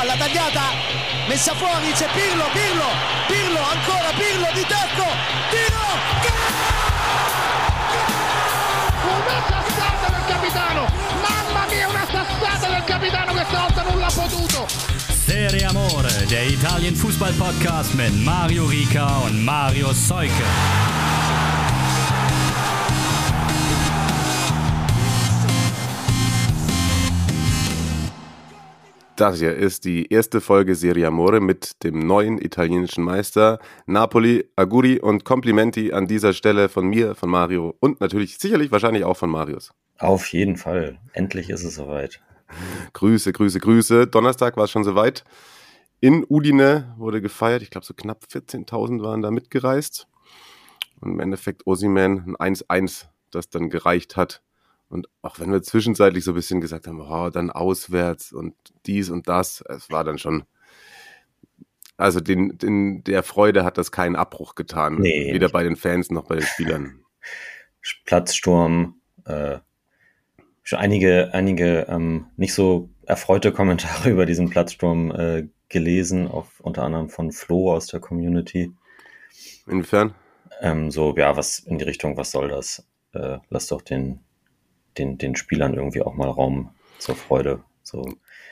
palla tagliata, messa fuori, c'è Pirlo, Pirlo, Pirlo, ancora Pirlo di tacco, tiro, Una sassata del capitano! Mamma mia, una sassata del capitano questa volta non l'ha potuto! Serie Amore, der Italien Fußball Podcast mit Mario Rica und Mario Seuke. Das hier ist die erste Folge Serie Amore mit dem neuen italienischen Meister Napoli. Auguri und Komplimenti an dieser Stelle von mir, von Mario und natürlich sicherlich wahrscheinlich auch von Marius. Auf jeden Fall. Endlich ist es soweit. Grüße, Grüße, Grüße. Donnerstag war es schon soweit. In Udine wurde gefeiert. Ich glaube, so knapp 14.000 waren da mitgereist. Und im Endeffekt Osiman ein 1-1, das dann gereicht hat. Und auch wenn wir zwischenzeitlich so ein bisschen gesagt haben, oh, dann auswärts und dies und das, es war dann schon, also den, den, der Freude hat das keinen Abbruch getan. Nee. Weder bei den Fans noch bei den Spielern. Platzsturm, äh, schon einige, einige ähm, nicht so erfreute Kommentare über diesen Platzsturm äh, gelesen, auf, unter anderem von Flo aus der Community. Inwiefern? Ähm, so, ja, was in die Richtung, was soll das? Äh, lass doch den, den, den Spielern irgendwie auch mal Raum zur Freude. So.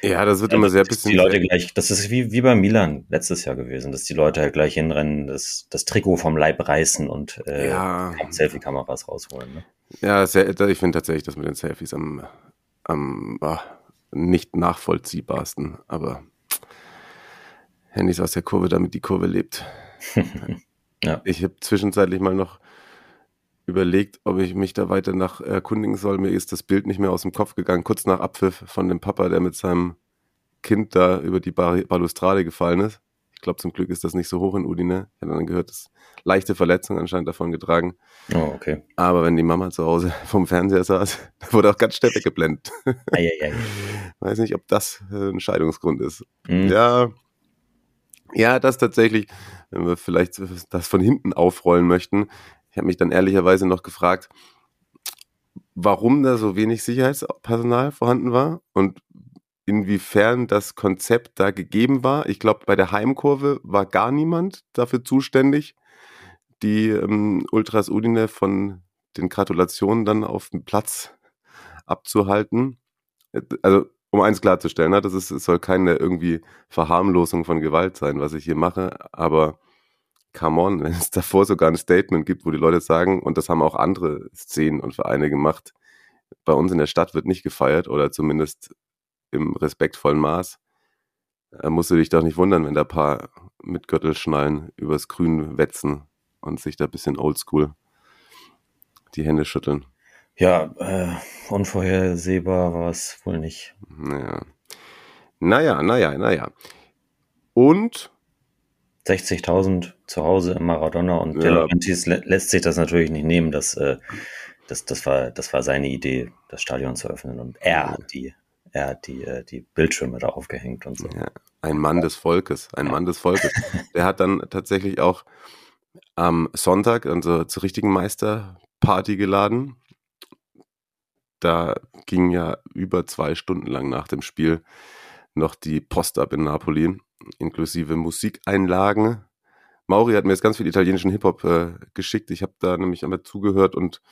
Ja, das wird immer sehr dass bisschen. die Leute gleich, das ist wie, wie bei Milan letztes Jahr gewesen, dass die Leute halt gleich hinrennen, das, das Trikot vom Leib reißen und äh, Ja. Selfie-Kameras rausholen. Ne? Ja, sehr, ich finde tatsächlich das mit den Selfies am, am ah, nicht nachvollziehbarsten, aber Handys aus der Kurve, damit die Kurve lebt. Ja. Ich habe zwischenzeitlich mal noch überlegt, ob ich mich da weiter nach erkundigen soll. Mir ist das Bild nicht mehr aus dem Kopf gegangen, kurz nach Abpfiff von dem Papa, der mit seinem Kind da über die Bar Balustrade gefallen ist. Ich glaube, zum Glück ist das nicht so hoch in Udine. Ich habe dann gehört, dass leichte Verletzungen anscheinend davon getragen. Oh, okay. Aber wenn die Mama zu Hause vom Fernseher saß, da wurde auch ganz schnell weggeblendet. Weiß nicht, ob das äh, ein Scheidungsgrund ist. Hm. Ja, ja, das tatsächlich, wenn wir vielleicht das von hinten aufrollen möchten. Habe mich dann ehrlicherweise noch gefragt, warum da so wenig Sicherheitspersonal vorhanden war und inwiefern das Konzept da gegeben war. Ich glaube, bei der Heimkurve war gar niemand dafür zuständig, die ähm, Ultras Udine von den Gratulationen dann auf dem Platz abzuhalten. Also, um eins klarzustellen, ne, das ist, es soll keine irgendwie Verharmlosung von Gewalt sein, was ich hier mache, aber come on, wenn es davor sogar ein Statement gibt, wo die Leute sagen, und das haben auch andere Szenen und Vereine gemacht, bei uns in der Stadt wird nicht gefeiert oder zumindest im respektvollen Maß, äh, musst du dich doch nicht wundern, wenn da ein paar mit Gürtelschnallen übers Grün wetzen und sich da ein bisschen oldschool die Hände schütteln. Ja, äh, unvorhersehbar war es wohl nicht. Naja. Naja, naja, naja. Und 60.000 zu Hause im Maradona und Ja. De Laurentiis lä lässt sich das natürlich nicht nehmen. Das, äh, das, das, war, das war seine Idee, das Stadion zu öffnen. Und er hat die, er hat die, äh, die Bildschirme da aufgehängt und so. Ja, ein Mann des Volkes, ein Mann des Volkes. Der hat dann tatsächlich auch am Sonntag also zur richtigen Meisterparty geladen. Da ging ja über zwei Stunden lang nach dem Spiel noch die Post ab in Napoli, inklusive Musikeinlagen. Mauri hat mir jetzt ganz viel italienischen Hip-Hop äh, geschickt. Ich habe da nämlich einmal zugehört und,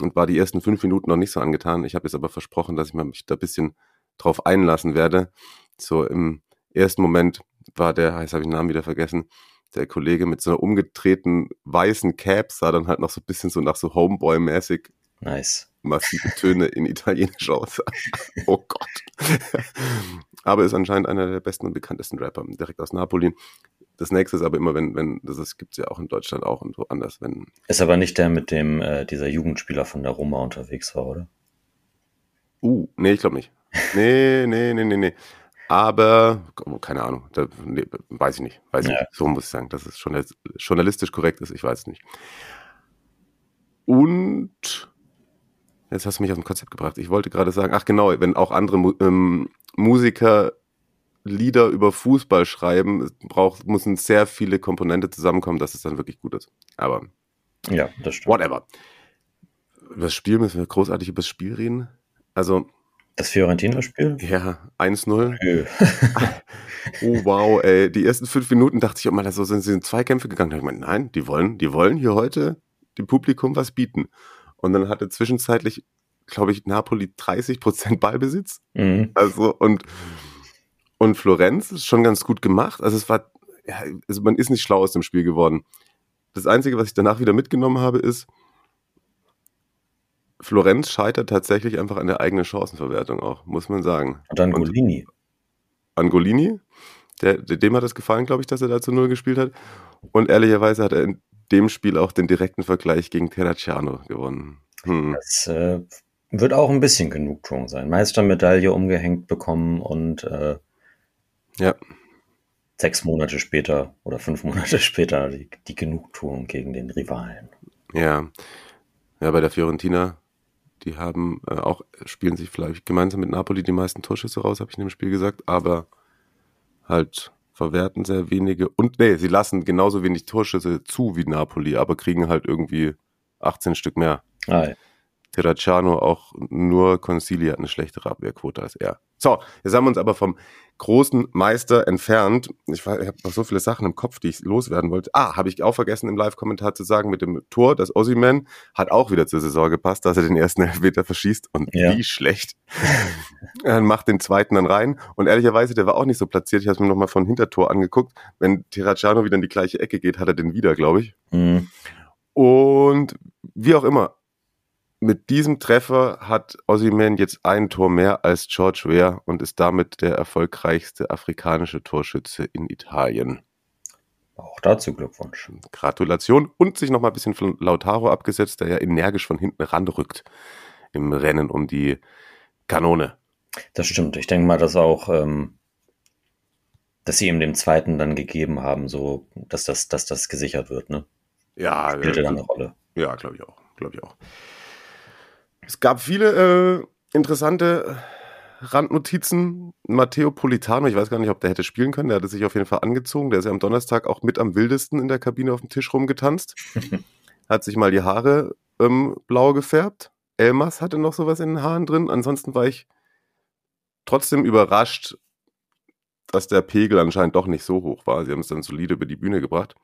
und war die ersten fünf Minuten noch nicht so angetan. Ich habe jetzt aber versprochen, dass ich mich da ein bisschen drauf einlassen werde. So im ersten Moment war der, jetzt habe ich den Namen wieder vergessen, der Kollege mit so einer umgedrehten weißen Cap sah dann halt noch so ein bisschen so nach so Homeboy-mäßig Nice. massive Töne in Italienisch aus. oh Gott. Aber ist anscheinend einer der besten und bekanntesten Rapper, direkt aus Napoli. Das nächste ist aber immer, wenn, wenn, das ist, gibt's ja auch in Deutschland auch und woanders, wenn, Ist aber nicht der mit dem, äh, dieser Jugendspieler von der Roma unterwegs war, oder? uh, nee, ich glaube nicht. Nee, nee, nee, nee, nee. Aber, keine Ahnung, da, nee, weiß ich nicht, weiß ich Ja. nicht. So muss ich sagen, dass es journal- journalistisch korrekt ist, ich weiß es nicht. Und jetzt hast du mich aus dem Konzept gebracht. Ich wollte gerade sagen, ach genau, wenn auch andere ähm, Musiker Lieder über Fußball schreiben, braucht, müssen sehr viele Komponente zusammenkommen, dass es dann wirklich gut ist. Aber Ja, das stimmt. whatever. Über das Spiel müssen wir großartig über das Spiel reden. Also, Das Fiorentino-Spiel? ja, 1-0. Nö. Oh wow, ey. Die ersten fünf Minuten dachte ich, oh mal, so sind sie in zwei Kämpfe gegangen. Da ich gemeint, nein, die wollen, die wollen hier heute dem Publikum was bieten. Und dann hatte zwischenzeitlich, glaube ich, Napoli 30 Prozent Ballbesitz. Mhm. Also, und, und Florenz ist schon ganz gut gemacht. Also es war, ja, also man ist nicht schlau aus dem Spiel geworden. Das Einzige, was ich danach wieder mitgenommen habe, ist, Florenz scheitert tatsächlich einfach an der eigenen Chancenverwertung auch, muss man sagen. Und dann Golini. Angolini, der, dem hat es gefallen, glaube ich, dass er da zu Null gespielt hat. Und ehrlicherweise hat er in dem Spiel auch den direkten Vergleich gegen Terracciano gewonnen. Hm. Das äh, wird auch ein bisschen Genugtuung sein. Meistermedaille umgehängt bekommen und äh, Ja, sechs Monate später oder fünf Monate später die, die Genugtuung gegen den Rivalen. ja. Ja, bei der Fiorentina, die haben äh, auch, spielen sich vielleicht gemeinsam mit Napoli die meisten Torschüsse raus, habe ich in dem Spiel gesagt, aber halt verwerten sehr wenige und nee, sie lassen genauso wenig Torschüsse zu wie Napoli, aber kriegen halt irgendwie 18 Stück mehr. Ah, ja. Terracciano auch nur Concili hat eine schlechtere Abwehrquote als er. So, jetzt haben wir uns aber vom großen Meister entfernt. Ich, ich habe noch so viele Sachen im Kopf, die ich loswerden wollte. Ah, habe ich auch vergessen im Live-Kommentar zu sagen mit dem Tor, das Ossiman hat auch wieder zur Saison gepasst, dass er den ersten Elfmeter verschießt und Ja. wie schlecht. er macht den zweiten dann rein und ehrlicherweise, der war auch nicht so platziert. Ich habe es mir nochmal von Hintertor angeguckt. Wenn Terracciano wieder in die gleiche Ecke geht, hat er den wieder, glaube ich. Mhm. Und wie auch immer, mit diesem Treffer hat Osimhen jetzt ein Tor mehr als George Weah und ist damit der erfolgreichste afrikanische Torschütze in Italien. Auch dazu Glückwunsch. Gratulation und sich noch mal ein bisschen von Lautaro abgesetzt, der ja energisch von hinten ranrückt im Rennen um die Kanone. Das stimmt. Ich denke mal, dass auch, ähm, dass sie ihm den zweiten dann gegeben haben, so dass das, dass das gesichert wird, ne? Ja, Spielte dann eine Rolle. Ja, glaube ich auch. Glaube ich auch. Es gab viele äh, interessante Randnotizen. Matteo Politano, ich weiß gar nicht, ob der hätte spielen können. Der hatte sich auf jeden Fall angezogen. Der ist ja am Donnerstag auch mit am wildesten in der Kabine auf dem Tisch rumgetanzt. Hat sich mal die Haare ähm, blau gefärbt. Elmas hatte noch sowas in den Haaren drin. Ansonsten war ich trotzdem überrascht, dass der Pegel anscheinend doch nicht so hoch war. Sie haben es dann solide über die Bühne gebracht.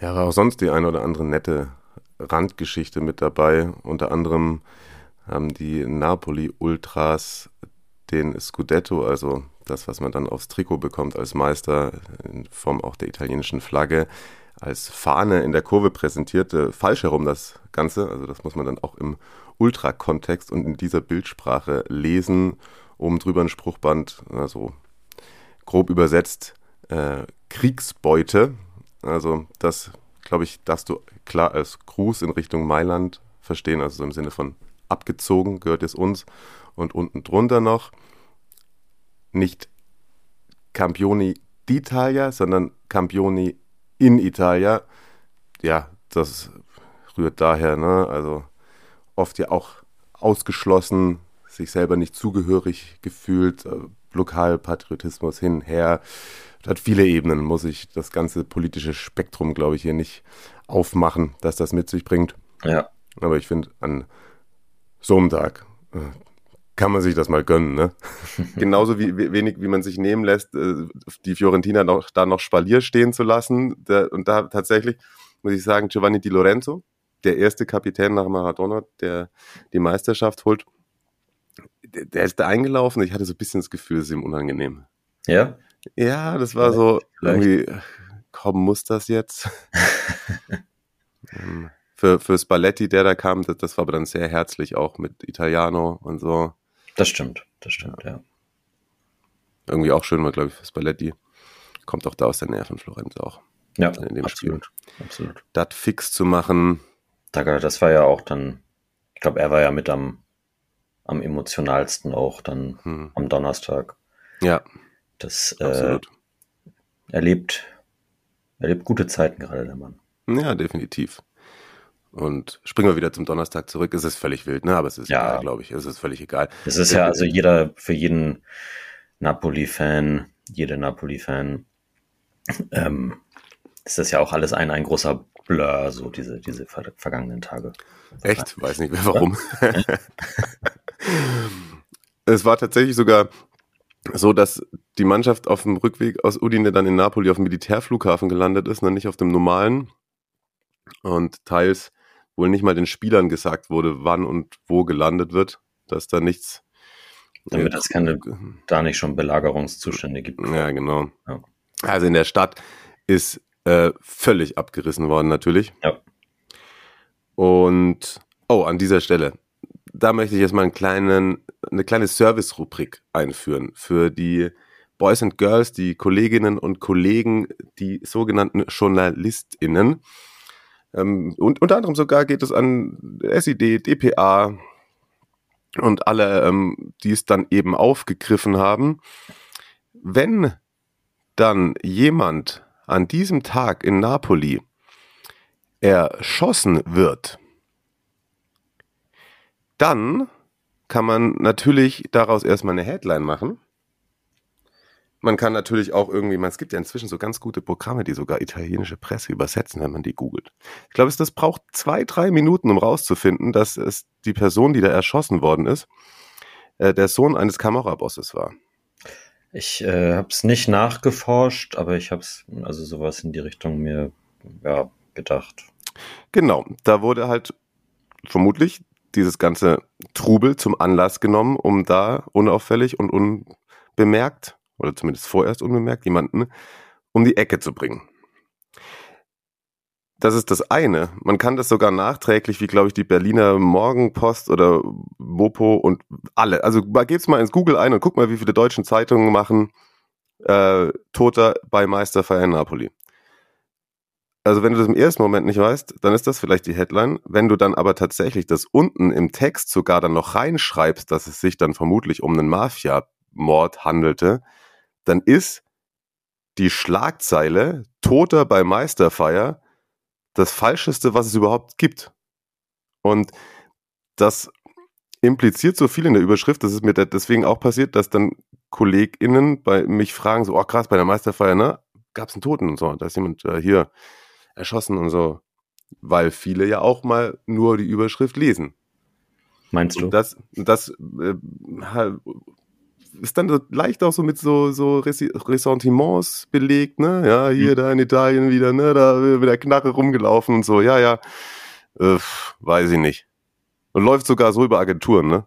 Ja, war auch sonst die eine oder andere nette Randgeschichte mit dabei. Unter anderem haben die Napoli-Ultras den Scudetto, also das, was man dann aufs Trikot bekommt als Meister, in Form auch der italienischen Flagge, als Fahne in der Kurve präsentiert. Äh, Falsch herum das Ganze, also das muss man dann auch im Ultra-Kontext und in dieser Bildsprache lesen. Oben drüber ein Spruchband, also grob übersetzt, äh, Kriegsbeute. Also das, glaube ich, darfst du klar als Gruß in Richtung Mailand verstehen, also so im Sinne von abgezogen, gehört es uns. Und unten drunter noch nicht Campioni d'Italia, sondern Campioni in Italia. Ja, das rührt daher, ne? Also oft ja auch ausgeschlossen, sich selber nicht zugehörig gefühlt, äh, Lokalpatriotismus hin, her. Das hat viele Ebenen, muss ich das ganze politische Spektrum, glaube ich, hier nicht aufmachen, dass das mit sich bringt. Ja. Aber ich finde, an so einem Tag äh, kann man sich das mal gönnen. Ne? Genauso wie wie- wenig, wie man sich nehmen lässt, äh, die Fiorentina noch, da noch Spalier stehen zu lassen. Der, und da tatsächlich, muss ich sagen, Giovanni Di Lorenzo, der erste Kapitän nach Maradona, der die Meisterschaft holt, der, der ist da eingelaufen. Ich hatte so ein bisschen das Gefühl, es ist ihm unangenehm. Ja? Ja, das war so Vielleicht. irgendwie, komm, muss das jetzt? Für, für Spalletti, der da kam, das, das war aber dann sehr herzlich auch mit Italiano und so. Das stimmt. Das stimmt, ja. Irgendwie auch schön war, glaube ich, für Spalletti. Kommt auch da aus der Nähe von Florenz auch. Ja, In dem absolut. Absolut. Das fix zu machen, Da, das war ja auch dann, ich glaube, er war ja mit am, am emotionalsten auch dann hm, am Donnerstag. ja, Das äh, absolut. erlebt, erlebt gute Zeiten gerade der Mann. Ja, definitiv. Und springen wir wieder zum Donnerstag zurück. Es ist völlig wild, ne? Aber es ist Ja. egal, glaube ich. Es ist völlig egal. Es ist ja also jeder, für jeden Napoli-Fan, jede Napoli-Fan, ähm, ist das ja auch alles ein, ein großer Blur, so diese, diese ver vergangenen Tage. Echt? Weiß nicht mehr warum. es war tatsächlich sogar so, dass die Mannschaft auf dem Rückweg aus Udine dann in Napoli auf dem Militärflughafen gelandet ist, ne, nicht auf dem normalen. Und teils wohl nicht mal den Spielern gesagt wurde, wann und wo gelandet wird, dass da nichts. Damit es keine, da nicht schon Belagerungszustände gibt. Ja, genau. Ja. Also in der Stadt ist äh, völlig abgerissen worden, natürlich. Ja. Und, oh, an dieser Stelle, da möchte ich jetzt mal einen kleinen, eine kleine Service-Rubrik einführen für die Boys and Girls, die Kolleginnen und Kollegen, die sogenannten JournalistInnen. Ähm, und unter anderem sogar geht es an SID, DPA und alle, ähm, die es dann eben aufgegriffen haben. Wenn dann jemand an diesem Tag in Napoli erschossen wird, dann kann man natürlich daraus erstmal eine Headline machen man kann natürlich auch irgendwie, man, es gibt ja inzwischen so ganz gute Programme, die sogar italienische Presse übersetzen, wenn man die googelt. Ich glaube, das braucht zwei, drei Minuten, um rauszufinden, dass es die Person, die da erschossen worden ist, äh, der Sohn eines Kamerabosses war. Ich äh, habe es nicht nachgeforscht, aber ich habe es, also sowas in die Richtung mir ja, gedacht. Genau, da wurde halt vermutlich dieses ganze Trubel zum Anlass genommen, um da unauffällig und unbemerkt oder zumindest vorerst unbemerkt, jemanden um die Ecke zu bringen. Das ist das eine. Man kann das sogar nachträglich, wie glaube ich die Berliner Morgenpost oder Mopo und alle. Also geht's mal ins Google ein und guck mal, wie viele deutschen Zeitungen machen äh, Toter bei Meisterfeier in Napoli. Also wenn du das im ersten Moment nicht weißt, dann ist das vielleicht die Headline. Wenn du dann aber tatsächlich das unten im Text sogar dann noch reinschreibst, dass es sich dann vermutlich um einen Mafia-Mord handelte, dann ist die Schlagzeile Toter bei Meisterfeier das Falscheste, was es überhaupt gibt. Und das impliziert so viel in der Überschrift, das ist mir deswegen auch passiert, dass dann KollegInnen bei mich fragen, so, oh krass, bei der Meisterfeier, ne, gab es einen Toten und so, da ist jemand äh, hier erschossen und so. Weil viele ja auch mal nur die Überschrift lesen. Meinst du? Und das, das äh, ist dann leicht auch so mit so, so Ressentiments belegt, ne? Ja, hier, mhm. da in Italien wieder, ne? Da mit der Knarre rumgelaufen und so. Ja, ja. Äh, weiß ich nicht. Und läuft sogar so über Agenturen, ne?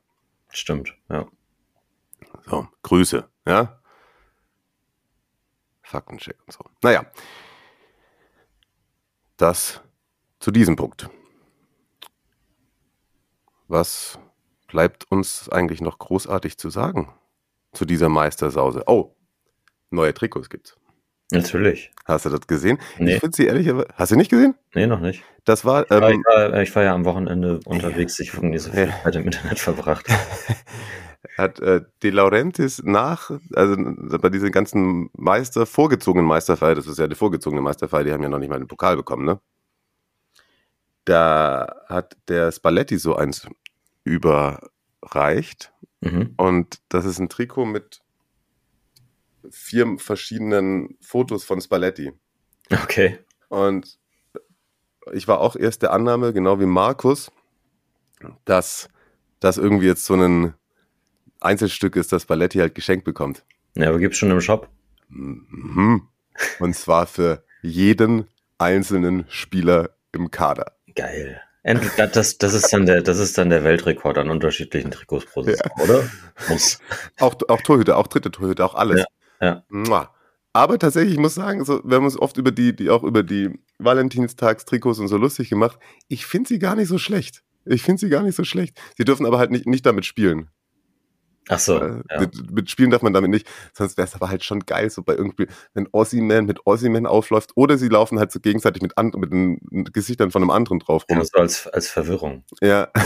Stimmt, ja. So, Grüße, ja? Faktencheck und so. Naja. Das zu diesem Punkt. Was bleibt uns eigentlich noch großartig zu sagen? Zu dieser Meistersause. Oh, neue Trikots gibt's. Natürlich. Hast du das gesehen? Nee. Ich finde sie ehrlich, hast du nicht gesehen? Nee, noch nicht. Das war. Ich war, ähm, ich war, ich war ja am Wochenende unterwegs. Ich habe nicht so viel Zeit im Internet verbracht. Hat äh, De Laurentiis nach, also bei diesen ganzen Meister, vorgezogenen Meisterfeier, das ist ja die vorgezogene Meisterfeier, die haben ja noch nicht mal den Pokal bekommen, ne? Da hat der Spalletti so eins überreicht Mhm. Und das ist ein Trikot mit vier verschiedenen Fotos von Spalletti. Okay. Und ich war auch erst der Annahme, genau wie Markus, dass das irgendwie jetzt so ein Einzelstück ist, das Spalletti halt geschenkt bekommt. Ja, aber gibt's schon im Shop? Mhm. Und zwar für jeden einzelnen Spieler im Kader. Geil. Das, das, ist dann der, das ist dann der Weltrekord an unterschiedlichen Trikots pro Saison, ja. oder? Muss. Auch, auch Torhüter, auch dritte Torhüter, auch alles. Ja, ja. Aber tatsächlich, ich muss sagen, so, wir haben uns oft über die, die auch über die Valentinstagstrikots und so lustig gemacht. Ich finde sie gar nicht so schlecht. Ich finde sie gar nicht so schlecht. Sie dürfen aber halt nicht, nicht damit spielen. Ach so. Äh, ja. mit, mit, Spielen darf man damit nicht. Sonst wäre es aber halt schon geil, so bei irgendwie, wenn Ossiman mit Ossiman aufläuft oder sie laufen halt so gegenseitig mit, an, mit den Gesichtern von einem anderen drauf rum. Ja, so als, als Verwirrung. Ja.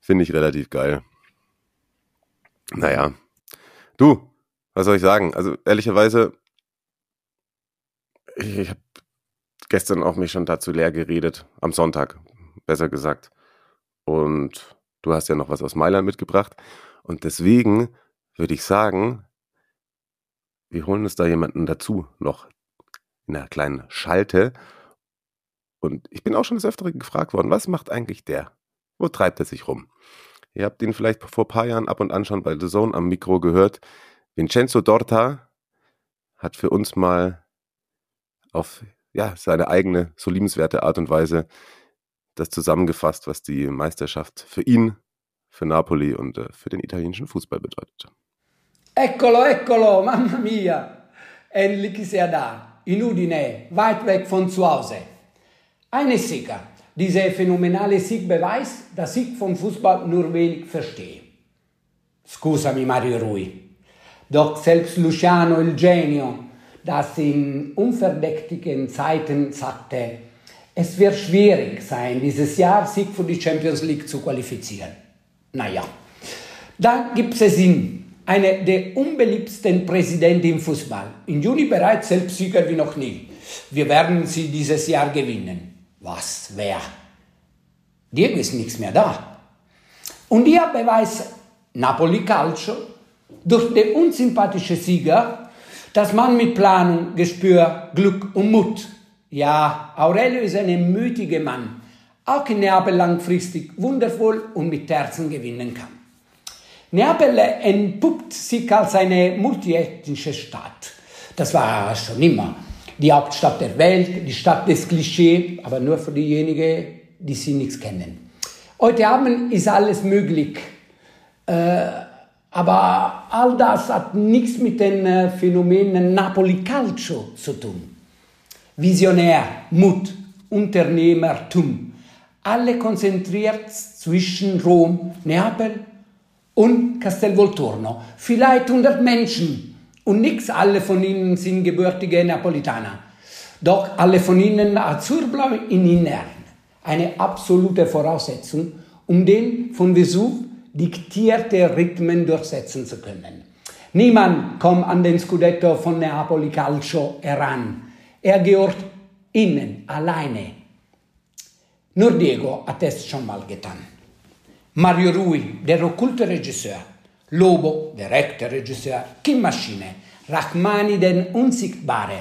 Finde ich relativ geil. Naja. Du, was soll ich sagen? Also ehrlicherweise, ich, ich habe gestern auch mich schon dazu leer geredet. Am Sonntag, besser gesagt. Und Du hast ja noch was aus Mailand mitgebracht. Und deswegen würde ich sagen, wir holen uns da jemanden dazu noch in einer kleinen Schalte. Und ich bin auch schon des Öfteren gefragt worden, was macht eigentlich der? Wo treibt er sich rum? Ihr habt ihn vielleicht vor ein paar Jahren ab und an schon bei The Zone am Mikro gehört. Vincenzo Dorta hat für uns mal auf ja, seine eigene, so liebenswerte Art und Weise das zusammengefasst, was die Meisterschaft für ihn, für Napoli und äh, für den italienischen Fußball bedeutet. Eccolo, eccolo, mamma mia! Endlich ist er da, in Udine, weit weg von zu Hause. Eine sicher, dieser phänomenale Sieg beweist, dass ich vom Fußball nur wenig verstehe. Scusami Mario Rui. Doch selbst Luciano il Genio, das in unverdächtigen Zeiten sagte, es wird schwierig sein, dieses Jahr Sieg für die Champions League zu qualifizieren. Naja, da gibt es ihn, eine der unbeliebtesten Präsidenten im Fußball. Im Juni bereits Selbstsieger wie noch nie. Wir werden sie dieses Jahr gewinnen. Was, wer? Diego ist nichts mehr da. Und ihr beweist Napoli Calcio durch den unsympathischen Sieger, dass man mit Planung, Gespür, Glück und Mut, ja, Aurelio ist ein mütiger Mann, auch in Neapel langfristig wundervoll und mit Herzen gewinnen kann. Neapel entpuppt sich als eine multiethnische Stadt. Das war schon immer die Hauptstadt der Welt, die Stadt des Klischee, aber nur für diejenigen, die sie nichts kennen. Heute Abend ist alles möglich, äh, aber all das hat nichts mit den äh, Phänomenen Napoli Calcio zu tun. Visionär, Mut, Unternehmertum, alle konzentriert zwischen Rom, Neapel und Castelvolturno. Vielleicht 100 Menschen und nichts alle von ihnen sind gebürtige Napolitaner. Doch alle von ihnen azurblau in Innern eine absolute Voraussetzung, um den von Vesuv diktierte Rhythmen durchsetzen zu können. Niemand kommt an den Scudetto von Neapoli Calcio heran. Er gehört ihnen alleine. Nur Diego hat es schon mal getan. Mario Rui, der okkulte Regisseur, Lobo, der echte Regisseur, Kim Maschine, Rachmani, der Unsichtbare,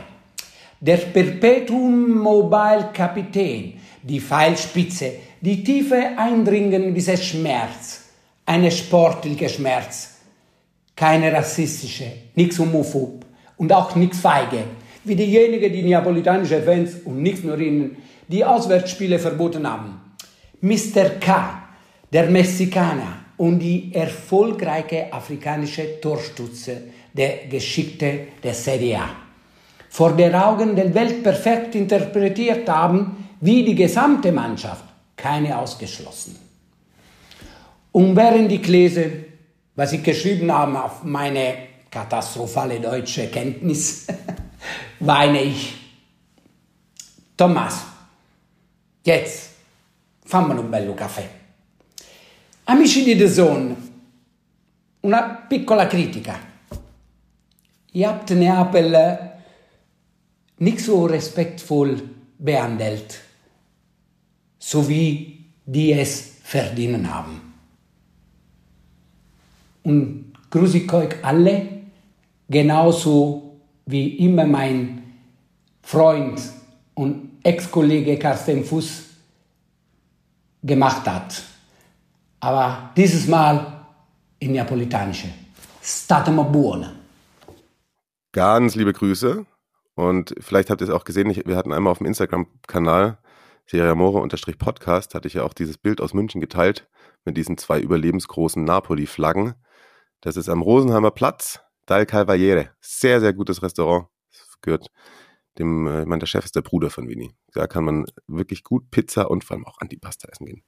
der Perpetuum Mobile Kapitän, die Pfeilspitze, die tiefe Eindringen dieses Schmerz, eine sportliche Schmerz, keine rassistische, nichts homophob und auch nichts feige, wie diejenigen, die neapolitanische Fans und nicht nur ihnen die Auswärtsspiele verboten haben. Mr. K., der Mexikaner und die erfolgreiche afrikanische Torstütze der Geschichte der Serie A. Vor der Augen der Welt perfekt interpretiert haben, wie die gesamte Mannschaft, keine ausgeschlossen. Und während ich lese, was ich geschrieben habe auf meine katastrophale deutsche Kenntnis, weine ich. Thomas, jetzt fammi un bello caffè. Amici di The Zone, una piccola critica. Ihr habt Neapel nicht so respektvoll behandelt so wie die es verdienen haben. Und grüße ich euch alle, genauso wie immer mein Freund und Ex-Kollege Carsten Fuß gemacht hat. Aber dieses Mal in Neapolitanische. Statemo buona. Ganz liebe Grüße. Und vielleicht habt ihr es auch gesehen, wir hatten einmal auf dem Instagram-Kanal Serie Amore-Podcast hatte ich ja auch dieses Bild aus München geteilt mit diesen zwei überlebensgroßen Napoli-Flaggen. Das ist am Rosenheimer Platz, Dal Calvariere. Sehr, sehr gutes Restaurant. Das gehört dem, äh, ich meine, der Chef ist der Bruder von Vini. Da kann man wirklich gut Pizza und vor allem auch Antipasta essen gehen.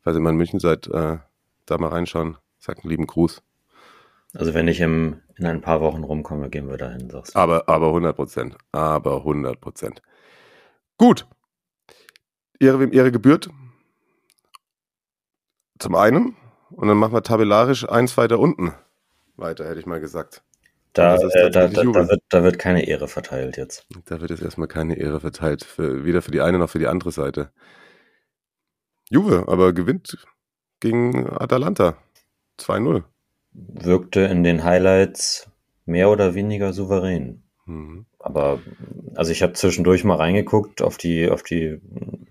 Falls ihr mal in München seid, äh, da mal reinschauen. Sagt einen lieben Gruß. Also wenn ich im, in ein paar Wochen rumkomme, gehen wir dahin, sagst du. Aber, aber 100 Prozent. Aber 100 Prozent. Gut, Ehre wem Ehre gebührt. Zum einen. Und dann machen wir tabellarisch eins weiter unten weiter, hätte ich mal gesagt. Da, äh, da, da, da, wird, da wird keine Ehre verteilt jetzt. Da wird jetzt erstmal keine Ehre verteilt. Für, weder für die eine noch für die andere Seite. Juve aber gewinnt gegen Atalanta. 2-0. Wirkte in den Highlights mehr oder weniger souverän. Mhm. Aber also ich habe zwischendurch mal reingeguckt auf die, auf die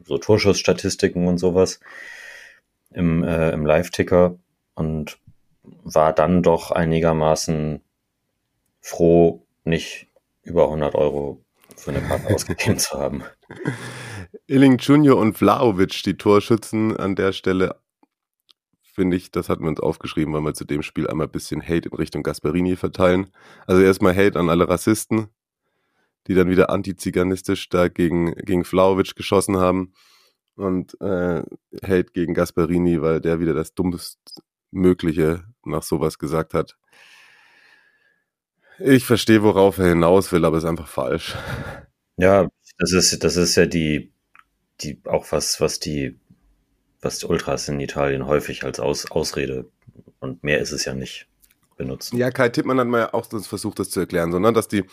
so Torschussstatistiken und sowas im, äh, im Live-Ticker. und war dann doch einigermaßen froh, nicht über 100 Euro für eine Karte ausgegeben zu haben. Illing Junior und Vlaovic, die Torschützen an der Stelle, finde ich, das hatten wir uns aufgeschrieben, weil wir zu dem Spiel einmal ein bisschen Hate in Richtung Gasperini verteilen. Also erstmal Hate an alle Rassisten, die dann wieder antiziganistisch da gegen, gegen Vlaovic geschossen haben. Und äh, Hate gegen Gasperini, weil der wieder das dummst Mögliche nach sowas gesagt hat. Ich verstehe, worauf er hinaus will, aber ist einfach falsch. Ja, das ist, das ist ja die, die, auch was, was die, was die Ultras in Italien häufig als Aus, Ausrede, und mehr ist es ja nicht, benutzen. Ja, Kai Tippmann hat mal ja auch versucht, das zu erklären, sondern dass die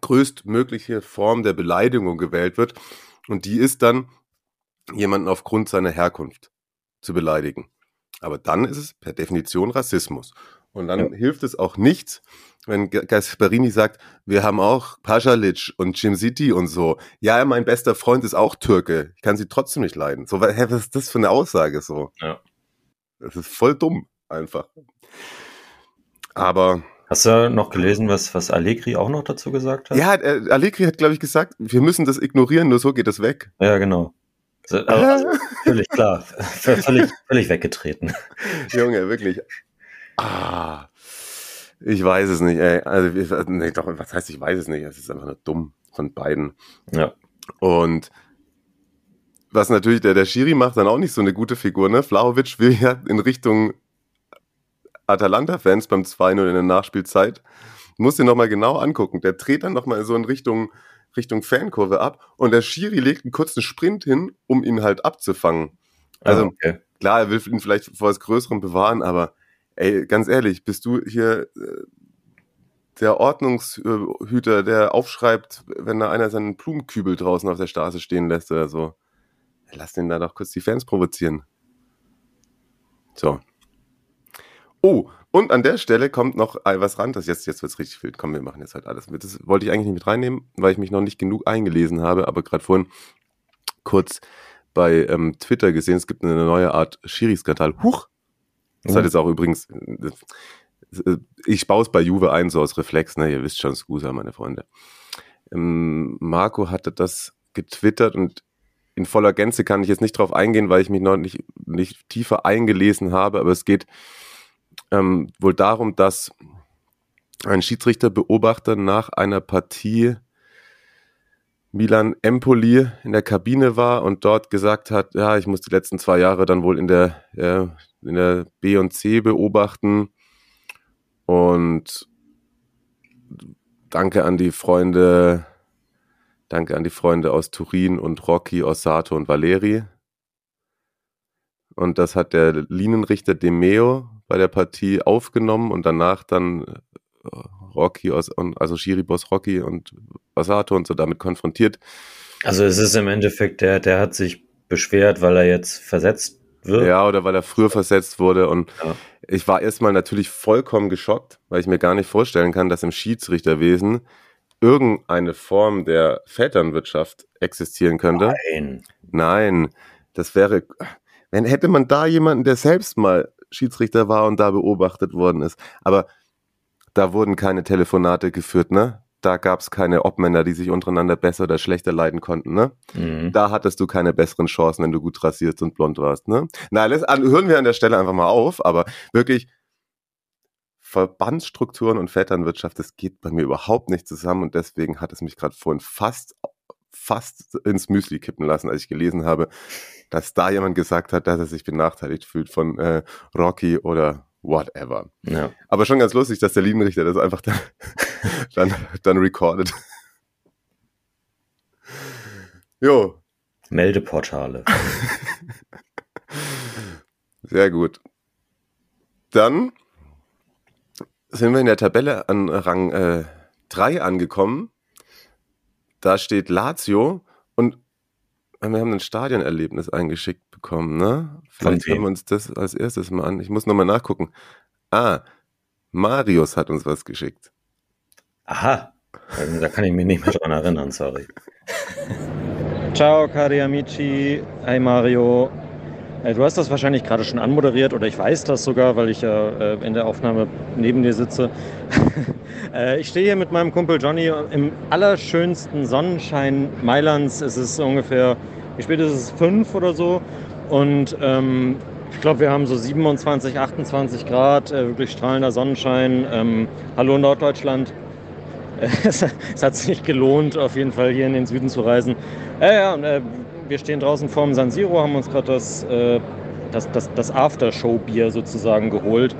größtmögliche Form der Beleidigung gewählt wird. Und die ist dann, jemanden aufgrund seiner Herkunft zu beleidigen. Aber dann ist es per Definition Rassismus. Und dann ja. hilft es auch nichts, wenn Gasparini sagt, wir haben auch Pajalic und Jim City und so. Ja, mein bester Freund ist auch Türke. Ich kann sie trotzdem nicht leiden. So, hä, was ist das für eine Aussage so? Ja. Das ist voll dumm, einfach. Aber. Hast du noch gelesen, was, was Allegri auch noch dazu gesagt hat? Ja, äh, Allegri hat, glaube ich, gesagt, wir müssen das ignorieren, nur so geht es weg. Ja, genau. Also, also, völlig klar. völlig, völlig weggetreten. Junge, wirklich. Ah. Ich weiß es nicht, ey. Also, nee, doch, was heißt, ich weiß es nicht? Es ist einfach nur dumm von beiden. Ja. Und was natürlich der, der Schiri macht, dann auch nicht so eine gute Figur, ne? Flauwitsch will ja in Richtung Atalanta-Fans beim 2-0 in der Nachspielzeit. Muss dir nochmal genau angucken. Der dreht dann nochmal so in Richtung, Richtung Fankurve ab und der Schiri legt einen kurzen Sprint hin, um ihn halt abzufangen. Also, oh, okay. klar, er will ihn vielleicht vor was Größerem bewahren, aber ey, ganz ehrlich, bist du hier äh, der Ordnungshüter, der aufschreibt, wenn da einer seinen Blumenkübel draußen auf der Straße stehen lässt oder so? Lass den da doch kurz die Fans provozieren. So. Oh, und an der Stelle kommt noch was ran, das jetzt, jetzt wird's richtig wild. Komm, wir machen jetzt halt alles. Das wollte ich eigentlich nicht mit reinnehmen, weil ich mich noch nicht genug eingelesen habe, aber gerade vorhin kurz bei ähm, Twitter gesehen, es gibt eine neue Art Schiri-Skandal. Huch! Das oh. hat jetzt auch übrigens, äh, ich baue es bei Juve ein, so aus Reflex, ne? Ihr wisst schon, Scusa, meine Freunde. Ähm, Marco hatte das getwittert und in voller Gänze kann ich jetzt nicht drauf eingehen, weil ich mich noch nicht, nicht tiefer eingelesen habe, aber es geht ähm, wohl darum, dass ein Schiedsrichterbeobachter nach einer Partie Milan Empoli in der Kabine war und dort gesagt hat, ja, ich muss die letzten zwei Jahre dann wohl in der, ja, in der B und C beobachten. Und danke an die Freunde, danke an die Freunde aus Turin und Rocky, Ossato und Valeri. Und das hat der Linienrichter Demeo bei der Partie aufgenommen und danach dann Rocky, also Shiribos Rocky und Osato und so damit konfrontiert. Also es ist im Endeffekt, der, der hat sich beschwert, weil er jetzt versetzt wird. Ja, oder weil er früher versetzt wurde. Und ja. ich war erstmal natürlich vollkommen geschockt, weil ich mir gar nicht vorstellen kann, dass im Schiedsrichterwesen irgendeine Form der Vetternwirtschaft existieren könnte. Nein. Nein. Das wäre, wenn hätte man da jemanden, der selbst mal Schiedsrichter war und da beobachtet worden ist. Aber da wurden keine Telefonate geführt, ne? Da gab es keine Obmänner, die sich untereinander besser oder schlechter leiden konnten, ne? Mhm. Da hattest du keine besseren Chancen, wenn du gut rasiert und blond warst, ne? Na, das hören wir an der Stelle einfach mal auf, aber wirklich Verbandsstrukturen und Vetternwirtschaft, das geht bei mir überhaupt nicht zusammen und deswegen hat es mich gerade vorhin fast fast ins Müsli kippen lassen, als ich gelesen habe, dass da jemand gesagt hat, dass er sich benachteiligt fühlt von äh, Rocky oder whatever. Ja. Aber schon ganz lustig, dass der Linienrichter das einfach dann, dann, dann recordet. Jo. Meldeportale. Sehr gut. Dann sind wir in der Tabelle an Rang äh, 3 angekommen. Da steht Lazio und wir haben ein Stadionerlebnis eingeschickt bekommen, ne? Vielleicht hören wir uns das als erstes mal an. Ich muss nochmal nachgucken. Ah, Marius hat uns was geschickt. Aha, da kann ich mich nicht mehr dran erinnern, sorry. Ciao cari amici, hey Mario. Äh, du hast das wahrscheinlich gerade schon anmoderiert oder ich weiß das sogar, weil ich ja äh, in der Aufnahme neben dir sitze. Äh, ich stehe hier mit meinem Kumpel Johnny im allerschönsten Sonnenschein Mailands. Es ist ungefähr, wie spät ist es, fünf oder so. Und ähm, ich glaube, wir haben so 27, 28 Grad, äh, wirklich strahlender Sonnenschein. Ähm, hallo Norddeutschland. es, hat sich gelohnt, auf jeden Fall hier in den Süden zu reisen. Äh, ja, äh, wir stehen draußen vorm San Siro, haben uns gerade das, äh, das, das, das Aftershow-Bier sozusagen geholt.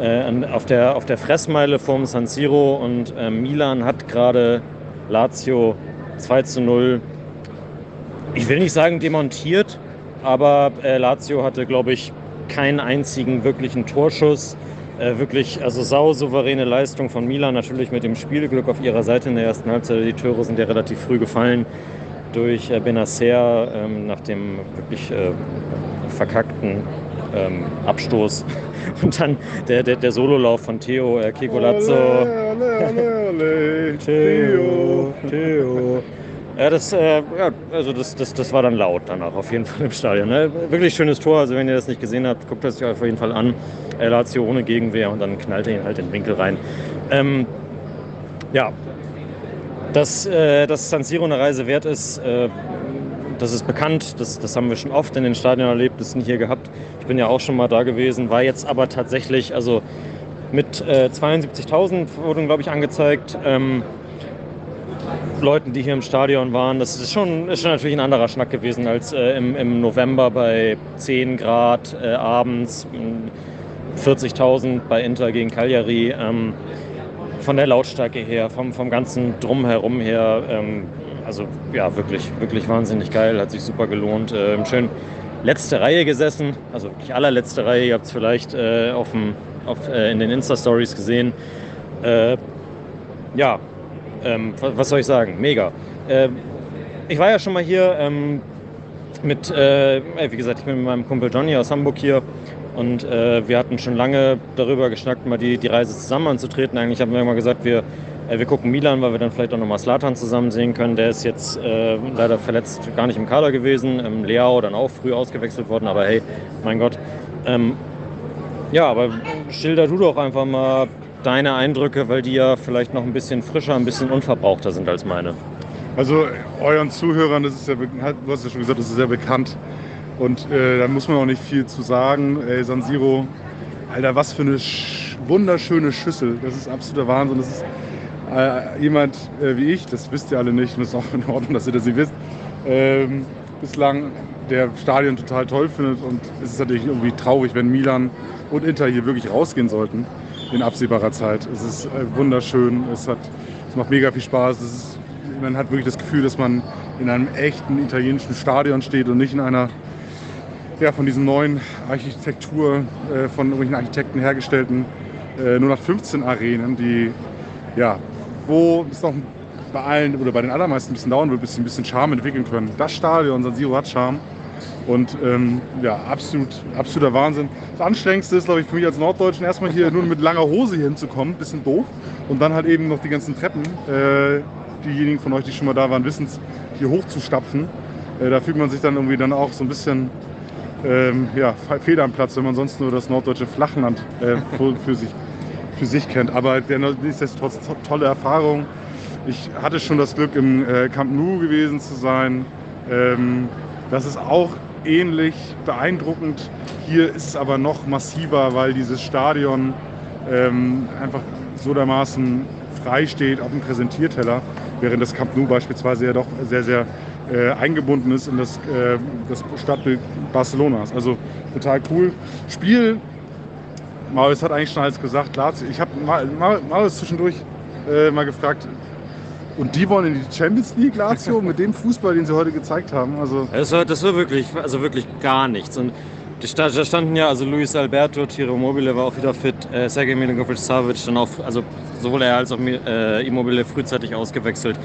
Äh, auf, der, auf der Fressmeile vorm San Siro und äh, Milan hat gerade Lazio 2 zu 0, ich will nicht sagen demontiert, aber äh, Lazio hatte, glaube ich, keinen einzigen wirklichen Torschuss. Äh, wirklich, also sau souveräne Leistung von Milan, natürlich mit dem Spielglück auf ihrer Seite in der ersten Halbzeit. Die Tore sind ja relativ früh gefallen durch äh, Benacer ähm, nach dem wirklich äh, verkackten ähm, Abstoß. Und dann der, der, der Sololauf von Theo äh, Kekolazzo. Theo, Theo. Ja, das, äh, ja, also das, das, das war dann laut danach, auf jeden Fall im Stadion. Ne? Wirklich schönes Tor, also wenn ihr das nicht gesehen habt, guckt das euch auf jeden Fall an. Er Lazio ohne Gegenwehr und dann knallt er ihn halt in den Winkel rein. Ähm, ja, dass, äh, dass San Siro eine Reise wert ist, äh, das ist bekannt, das, das haben wir schon oft in den nicht hier gehabt. Ich bin ja auch schon mal da gewesen, war jetzt aber tatsächlich, also mit äh, 72.000 wurden, glaube ich, angezeigt. Ähm, Leuten, die hier im Stadion waren. Das ist schon, ist schon natürlich ein anderer Schnack gewesen als äh, im, im, November bei 10 Grad äh, abends, 40.000 bei Inter gegen Cagliari. Ähm, von der Lautstärke her, vom, vom ganzen Drumherum her, ähm, also ja, wirklich, wirklich wahnsinnig geil, hat sich super gelohnt. Ähm, schön letzte Reihe gesessen, also wirklich allerletzte Reihe, ihr habt es vielleicht äh, auf dem, auf, äh, in den Insta-Stories gesehen. Äh, ja, ähm, was soll ich sagen? Mega. Ähm, ich war ja schon mal hier ähm, mit, äh, wie gesagt, ich bin mit meinem Kumpel Johnny aus Hamburg hier und äh, wir hatten schon lange darüber geschnackt, mal die, die Reise zusammen anzutreten. Eigentlich haben wir immer gesagt, wir, äh, wir gucken Milan, weil wir dann vielleicht auch nochmal Slatan zusammen sehen können. Der ist jetzt äh, leider verletzt gar nicht im Kader gewesen. Im Leao dann auch früh ausgewechselt worden, aber hey, mein Gott. Ähm, ja, aber schilder du doch einfach mal deine Eindrücke, weil die ja vielleicht noch ein bisschen frischer, ein bisschen unverbrauchter sind als meine. Also euren Zuhörern, das ist ja, du hast ja schon gesagt, das ist sehr bekannt. Und äh, da muss man auch nicht viel zu sagen. Ey, San Siro, Alter, was für eine sch wunderschöne Schüssel. Das ist absoluter Wahnsinn. Das ist äh, jemand äh, wie ich, das wisst ihr alle nicht und das ist auch in Ordnung, dass ihr das nicht wisst, ähm, bislang der Stadion total toll findet. Und es ist natürlich irgendwie traurig, wenn Milan und Inter hier wirklich rausgehen sollten in absehbarer Zeit. Es ist äh, wunderschön, es, hat, es macht mega viel Spaß. Ist, man hat wirklich das Gefühl, dass man in einem echten italienischen Stadion steht und nicht in einer ja, von diesen neuen Architektur, äh, von irgendwelchen Architekten hergestellten äh, 0815 Arenen, die, ja, wo es noch bei allen oder bei den allermeisten ein bisschen dauern wird, bis sie ein bisschen Charme entwickeln können. Das Stadion, San Siro hat Charme. Und ähm, ja, absolut, absoluter Wahnsinn. Das Anstrengendste ist, glaube ich, für mich als Norddeutschen erstmal hier nur mit langer Hose hinzukommen, bisschen doof. Und dann halt eben noch die ganzen Treppen. Äh, diejenigen von euch, die schon mal da waren, wissen es, hier hochzustapfen. Äh, da fühlt man sich dann irgendwie dann auch so ein bisschen ähm, ja, fehl am Platz, wenn man sonst nur das norddeutsche Flachland äh, für, für, sich, für sich kennt. Aber nichtsdestotrotz tolle Erfahrung. Ich hatte schon das Glück, im äh, Camp Nou gewesen zu sein. Ähm, das ist auch ähnlich beeindruckend. Hier ist es aber noch massiver, weil dieses Stadion ähm, einfach so dermaßen frei steht auf dem Präsentierteller, während das Camp Nou beispielsweise ja doch sehr, sehr äh, eingebunden ist in das, äh, das Stadtbild Barcelonas. Also total cool. Spiel, Marius hat eigentlich schon alles gesagt. Ich habe Marius zwischendurch äh, mal gefragt, und die wollen in die Champions League, Lazio, mit dem Fußball, den sie heute gezeigt haben. Also das, war, das war wirklich, also wirklich gar nichts. Und da standen ja, also Luis Alberto, Tiro Mobile war auch wieder fit, äh, Sergej Milinkovic-Savic dann auch, also sowohl er als auch äh, Immobile frühzeitig ausgewechselt.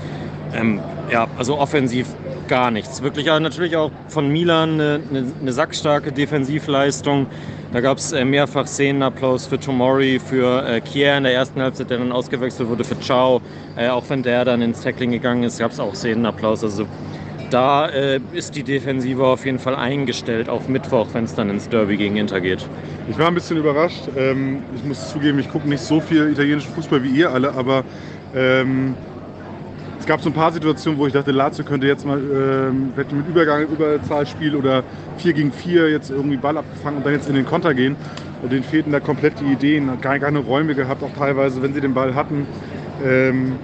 Ähm, ja, also offensiv gar nichts. Wirklich ja, natürlich auch von Milan eine, eine, eine sackstarke Defensivleistung. Da gab es äh, mehrfach Szenenapplaus für Tomori, für äh, Kier in der ersten Halbzeit, der dann ausgewechselt wurde, für Ciao. Äh, auch wenn der dann ins Tackling gegangen ist, gab es auch Szenenapplaus. Also da äh, ist die Defensive auf jeden Fall eingestellt auf Mittwoch, wenn es dann ins Derby gegen Inter geht. Ich war ein bisschen überrascht. Ähm, ich muss zugeben, ich gucke nicht so viel italienischen Fußball wie ihr alle, aber ähm, gab so ein paar Situationen, wo ich dachte, Lazio könnte jetzt mal ähm, mit Übergang, Überzahlspiel oder 4 gegen 4 jetzt irgendwie Ball abgefangen und dann jetzt in den Konter gehen. Und denen fehlten da komplett die Ideen, gar keine Räume gehabt, auch teilweise, wenn sie den Ball hatten. Ähm,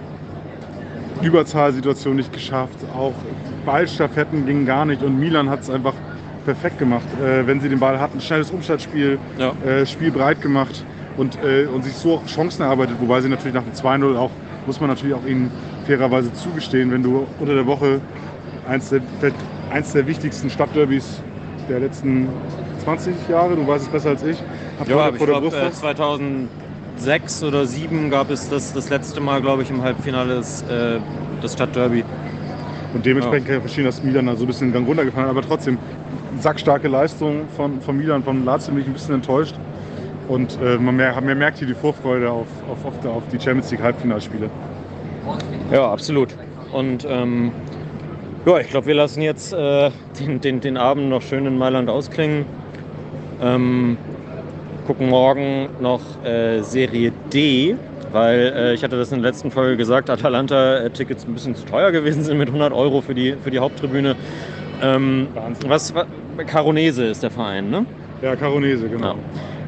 Überzahlsituation nicht geschafft, auch Ballstaffetten gingen gar nicht und Milan hat es einfach perfekt gemacht, äh, wenn sie den Ball hatten. Schnelles Umschaltspiel, Ja. äh, Spiel breit gemacht und, äh, und sich so auch Chancen erarbeitet, wobei sie natürlich nach dem 2-0 auch, muss man natürlich auch ihnen fairerweise zugestehen, wenn du unter der Woche eins der, eins der wichtigsten Stadtderbys der letzten 20 Jahre, du weißt es besser als ich, habt Ja, vor der glaube, Brust äh, hast. 2006 oder 2007 gab es das, das letzte Mal, glaube ich, im Halbfinale des, äh, des Stadtderby. Und dementsprechend kann ich verstehen, dass Milan da so ein bisschen den Gang runtergefahren hat. Aber trotzdem, sackstarke Leistung von, von Milan, von Lazio bin ich ein bisschen enttäuscht. Und äh, man, mer man merkt hier die Vorfreude auf, auf, auf, auf die Champions League Halbfinalspiele. Ja, absolut. Und ähm, ja, ich glaube, wir lassen jetzt äh, den, den, den Abend noch schön in Mailand ausklingen. Ähm, gucken morgen noch äh, Serie D, weil äh, ich hatte das in der letzten Folge gesagt, Atalanta-Tickets ein bisschen zu teuer gewesen sind mit 100 Euro für die, für die Haupttribüne. Ähm, Wahnsinn. was, was, Caronese ist der Verein, ne? Ja, Caronese, genau. Ja.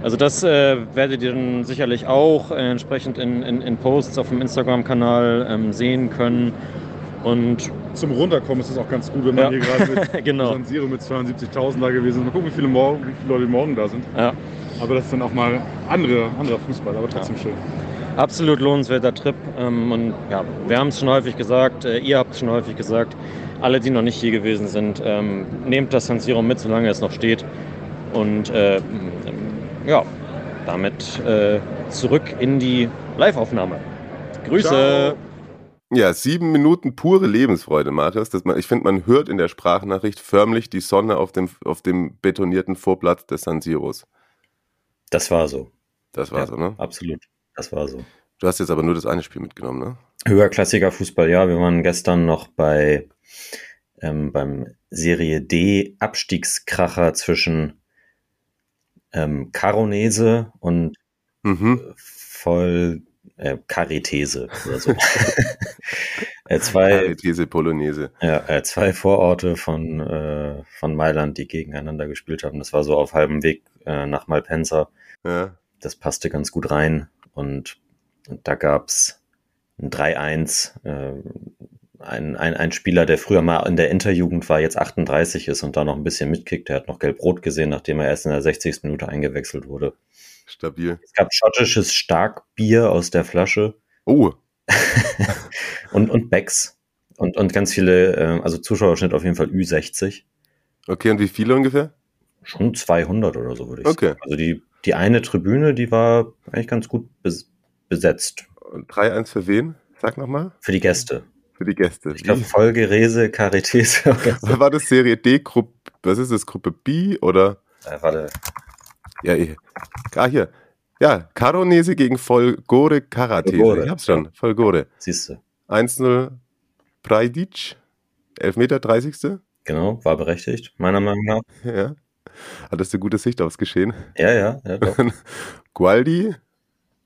Also das äh, werdet ihr dann sicherlich auch entsprechend in, in, in Posts auf dem Instagram-Kanal ähm, sehen können. Und Zum Runterkommen ist es auch ganz gut, wenn man Ja. hier gerade mit Genau. San Siro mit 72.000 da gewesen ist. Mal gucken, wie viele, morgen, wie viele Leute morgen da sind. ja, Aber das ist dann auch mal andere, anderer Fußball, aber trotzdem schön. absolut lohnenswerter Trip. Ähm, und ja, wir haben es schon häufig gesagt, äh, ihr habt es schon häufig gesagt, alle, die noch nicht hier gewesen sind, ähm, nehmt das San Siro mit, solange es noch steht. Und äh, ja, damit äh, zurück in die Live-Aufnahme. Grüße! Ciao. Ja, sieben Minuten pure Lebensfreude, Marius. Das man, ich finde, man hört in der Sprachnachricht förmlich die Sonne auf dem, auf dem betonierten Vorplatz des San Siros. Das war so. Das war Ja. so, ne? Absolut. Das war so. Du hast jetzt aber nur das eine Spiel mitgenommen, ne? Höherklassiger Fußball, ja. Wir waren gestern noch bei ähm, beim Serie D Abstiegskracher zwischen ähm, Caronese und Mhm. voll äh, Caritese oder so. äh, zwei, These Polonaise. ja, äh, zwei Vororte von, äh, von Mailand, die gegeneinander gespielt haben. Das war so auf halbem Weg äh, nach Malpensa. Ja. Das passte ganz gut rein. Und, und da gab's ein 3-1. Äh, ein, ein, ein Spieler, der früher mal in der Interjugend war, jetzt 38 ist und da noch ein bisschen mitkickt. Der hat noch gelb-rot gesehen, nachdem er erst in der 60. Minute eingewechselt wurde. Stabil. Es gab schottisches Starkbier aus der Flasche Oh, und, und Becks. Und, und ganz viele, äh, also Zuschauerschnitt auf jeden Fall Ü60. okay, und wie viele ungefähr? Schon 200 oder so, würde ich Okay. sagen. Also die, die eine Tribüne, die war eigentlich ganz gut bes besetzt. Und 3-1 für wen? Sag nochmal. Für die Gäste. Für die Gäste. Ich glaube, Folge, Rese, so. Wie- War das Serie D, Gruppe, was ist das, Gruppe B oder? Äh, warte. Ja, eh. Ah, hier. Ja, Caronese gegen Folgore Karatese. Folgore, Ich hab's schon. Folgore. Siehst du. 1-0 Prajdic. Elfmeter, 30. Genau, war berechtigt, meiner Meinung nach. Ja. Hattest du gute Sicht aufs Geschehen? Ja, ja, ja. Gualdi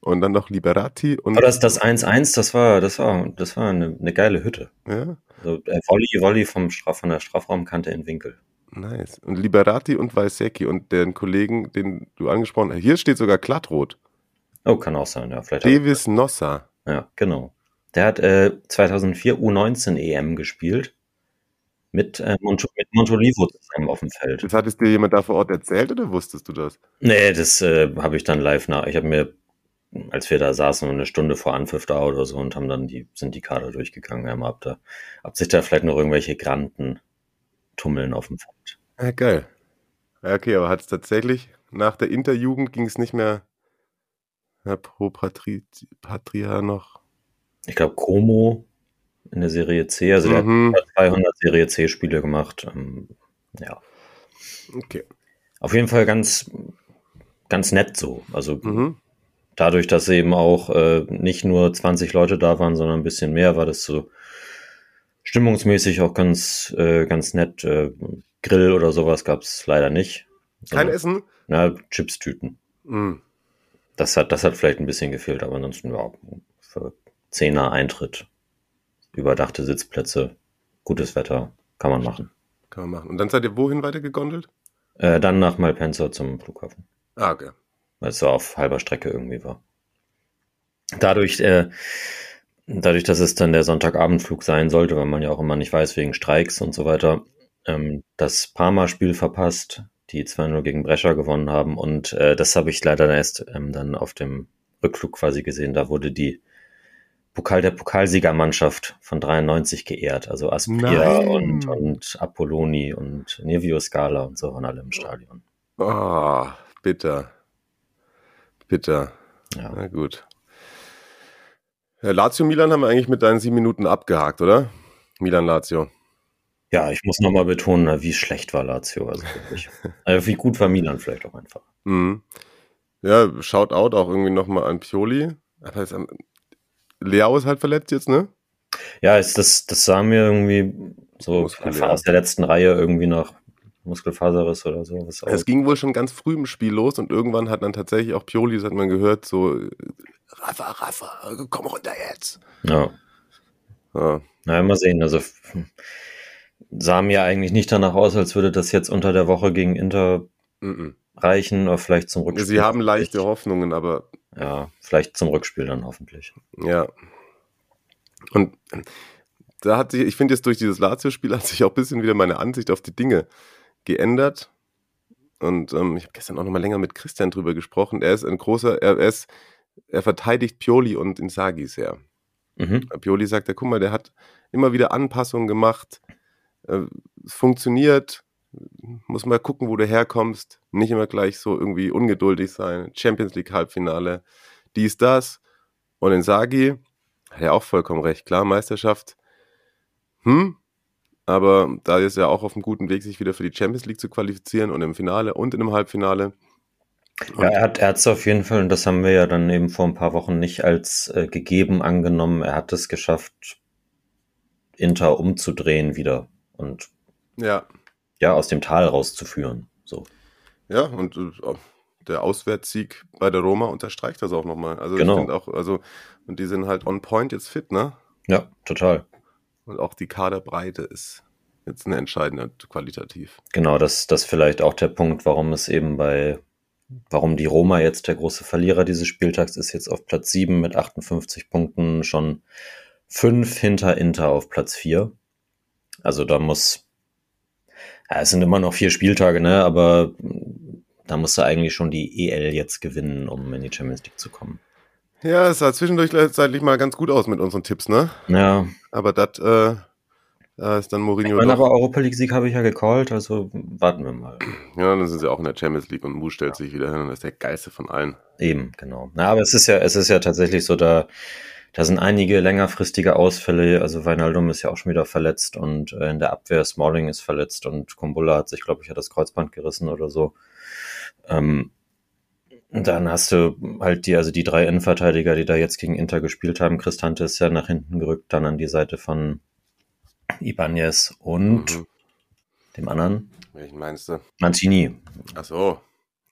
und dann noch Liberati und Aber das, das 1-1, das war, das war, das war eine, eine geile Hütte. ja, Also, äh, Volley, Volley vom Straf, von der Strafraumkante in Winkel. nice. Und Liberati und Valsecki und den Kollegen, den du angesprochen hast. Hier steht sogar glattrot. Oh, kann auch sein, ja. Vielleicht Davis Nossa. Ja, genau. Der hat äh, 2004 U19 EM gespielt. Mit, äh, Mont mit Montolivo zusammen auf dem Feld. Das hattest dir jemand da vor Ort erzählt oder wusstest du das? Nee, das äh, habe ich dann live nach. Ich habe mir, als wir da saßen, eine Stunde vor Anpfiff da oder so und haben dann die, sind die Kader durchgegangen. Ja, ab, da, ob sich da vielleicht noch irgendwelche Granten tummeln auf dem Feld. Ja, geil. Ja, okay, aber hat es tatsächlich nach der Interjugend ging es nicht mehr ja, pro Patri Patria noch. Ich glaube, Como in der Serie C, also der Mhm. hat 200 Serie C-Spiele gemacht. Ähm, ja, Okay. auf jeden Fall ganz, ganz nett so. Also Mhm. Dadurch, dass eben auch äh, nicht nur 20 Leute da waren, sondern ein bisschen mehr, war das so stimmungsmäßig auch ganz, äh, ganz nett. Äh, Grill oder sowas gab es leider nicht. Kein Sondern- Essen? Na, Chipstüten. Mm. Das hat, das hat vielleicht ein bisschen gefehlt, aber ansonsten ja, für Zehner Eintritt, überdachte Sitzplätze, gutes Wetter, kann man machen. Kann man machen. Und dann seid ihr wohin weiter gegondelt? Äh, dann nach Malpensa zum Flughafen, Ah, okay. Weil es so auf halber Strecke irgendwie war. Dadurch, äh, dadurch, dass es dann der Sonntagabendflug sein sollte, weil man ja auch immer nicht weiß wegen Streiks und so weiter, ähm, das Parma-Spiel verpasst, die 2-0 gegen Brescia gewonnen haben und äh, das habe ich leider erst ähm, dann auf dem Rückflug quasi gesehen. Da wurde die Pokal der Pokalsiegermannschaft von 93 geehrt, also Aspria Nein. und, und Apolloni und Nevio Scala und so waren alle im Stadion. Oh, bitter. Bitter. Ja. Na gut. Ja, Lazio Milan haben wir eigentlich mit deinen sieben Minuten abgehakt, oder? Milan Lazio. Ja, ich muss nochmal betonen, wie schlecht war Lazio. Also wirklich. also wie gut war Milan vielleicht auch einfach. Mhm. Ja, Shoutout auch irgendwie nochmal an Pioli. Aber jetzt, am- Leao ist halt verletzt jetzt, ne? Ja, ist das, das sah mir irgendwie so aus der letzten Reihe irgendwie nach Muskelfaserriss oder so. Es ging wohl schon ganz früh im Spiel los und irgendwann hat dann tatsächlich auch Pioli, das hat man gehört, so Rafa, Rafa, komm runter jetzt. ja. Ja, Na, mal sehen. Also sah mir eigentlich nicht danach aus, als würde das jetzt unter der Woche gegen Inter mhm. reichen oder vielleicht zum Rückspiel. Sie haben leichte Hoffnungen, aber Ja, vielleicht zum Rückspiel dann hoffentlich. Ja. Und da hat sich, ich finde jetzt durch dieses Lazio-Spiel hat sich auch ein bisschen wieder meine Ansicht auf die Dinge geändert. Und ähm, ich habe gestern auch noch mal länger mit Christian drüber gesprochen. Er ist ein großer, er, ist, er verteidigt Pioli und Inzaghi sehr. Mhm. Pioli sagt, ja, guck mal, der hat immer wieder Anpassungen gemacht. Äh, es funktioniert. Muss mal gucken, wo du herkommst. Nicht immer gleich so irgendwie ungeduldig sein. Champions League Halbfinale. Dies, das. Und Inzaghi hat ja auch vollkommen recht. Klar, Meisterschaft. Hm. Aber da ist er auch auf einem guten Weg, sich wieder für die Champions League zu qualifizieren und im Finale und in einem Halbfinale. Und Ja, er hat hat's auf jeden Fall, und das haben wir ja dann eben vor ein paar Wochen nicht als äh, gegeben angenommen. Er hat es geschafft, Inter umzudrehen wieder und ja, ja, aus dem Tal rauszuführen. So. Ja, und äh, der Auswärtssieg bei der Roma unterstreicht das auch nochmal. Also Genau. auch, also, und die sind halt on point jetzt fit, ne? Ja, total. Und auch die Kaderbreite ist jetzt eine entscheidende qualitativ. Genau, das, das vielleicht auch der Punkt, warum es eben bei, warum die Roma jetzt der große Verlierer dieses Spieltags ist, jetzt auf Platz 7 mit 58 Punkten, schon fünf hinter Inter auf Platz 4. Also da muss, ja, es sind immer noch vier Spieltage, ne, aber da musste eigentlich schon die EL jetzt gewinnen, um in die Champions League zu kommen. Ja, es sah zwischendurch zeitlich mal ganz gut aus mit unseren Tipps, ne? Ja, Aber das, äh, da ist dann ich Mourinho meine, doch. aber Europa League Sieg habe ich ja gecallt, also warten wir mal. Ja, dann sind sie auch in der Champions League und Mu stellt sich wieder hin und ist der geilste von allen. Eben, genau. Na, aber es ist ja, es ist ja tatsächlich so, da, da sind einige längerfristige Ausfälle. Also Weinaldum ist ja auch schon wieder verletzt und äh, in der Abwehr Smalling ist verletzt und Kumbulla hat sich, glaube ich, ja das Kreuzband gerissen oder so. Ähm, dann hast du halt die, also die drei Innenverteidiger, die da jetzt gegen Inter gespielt haben. Cristante ist ja nach hinten gerückt, dann an die Seite von Ibanez und Mhm. dem anderen Welchen meinst du? Mancini. Ach so,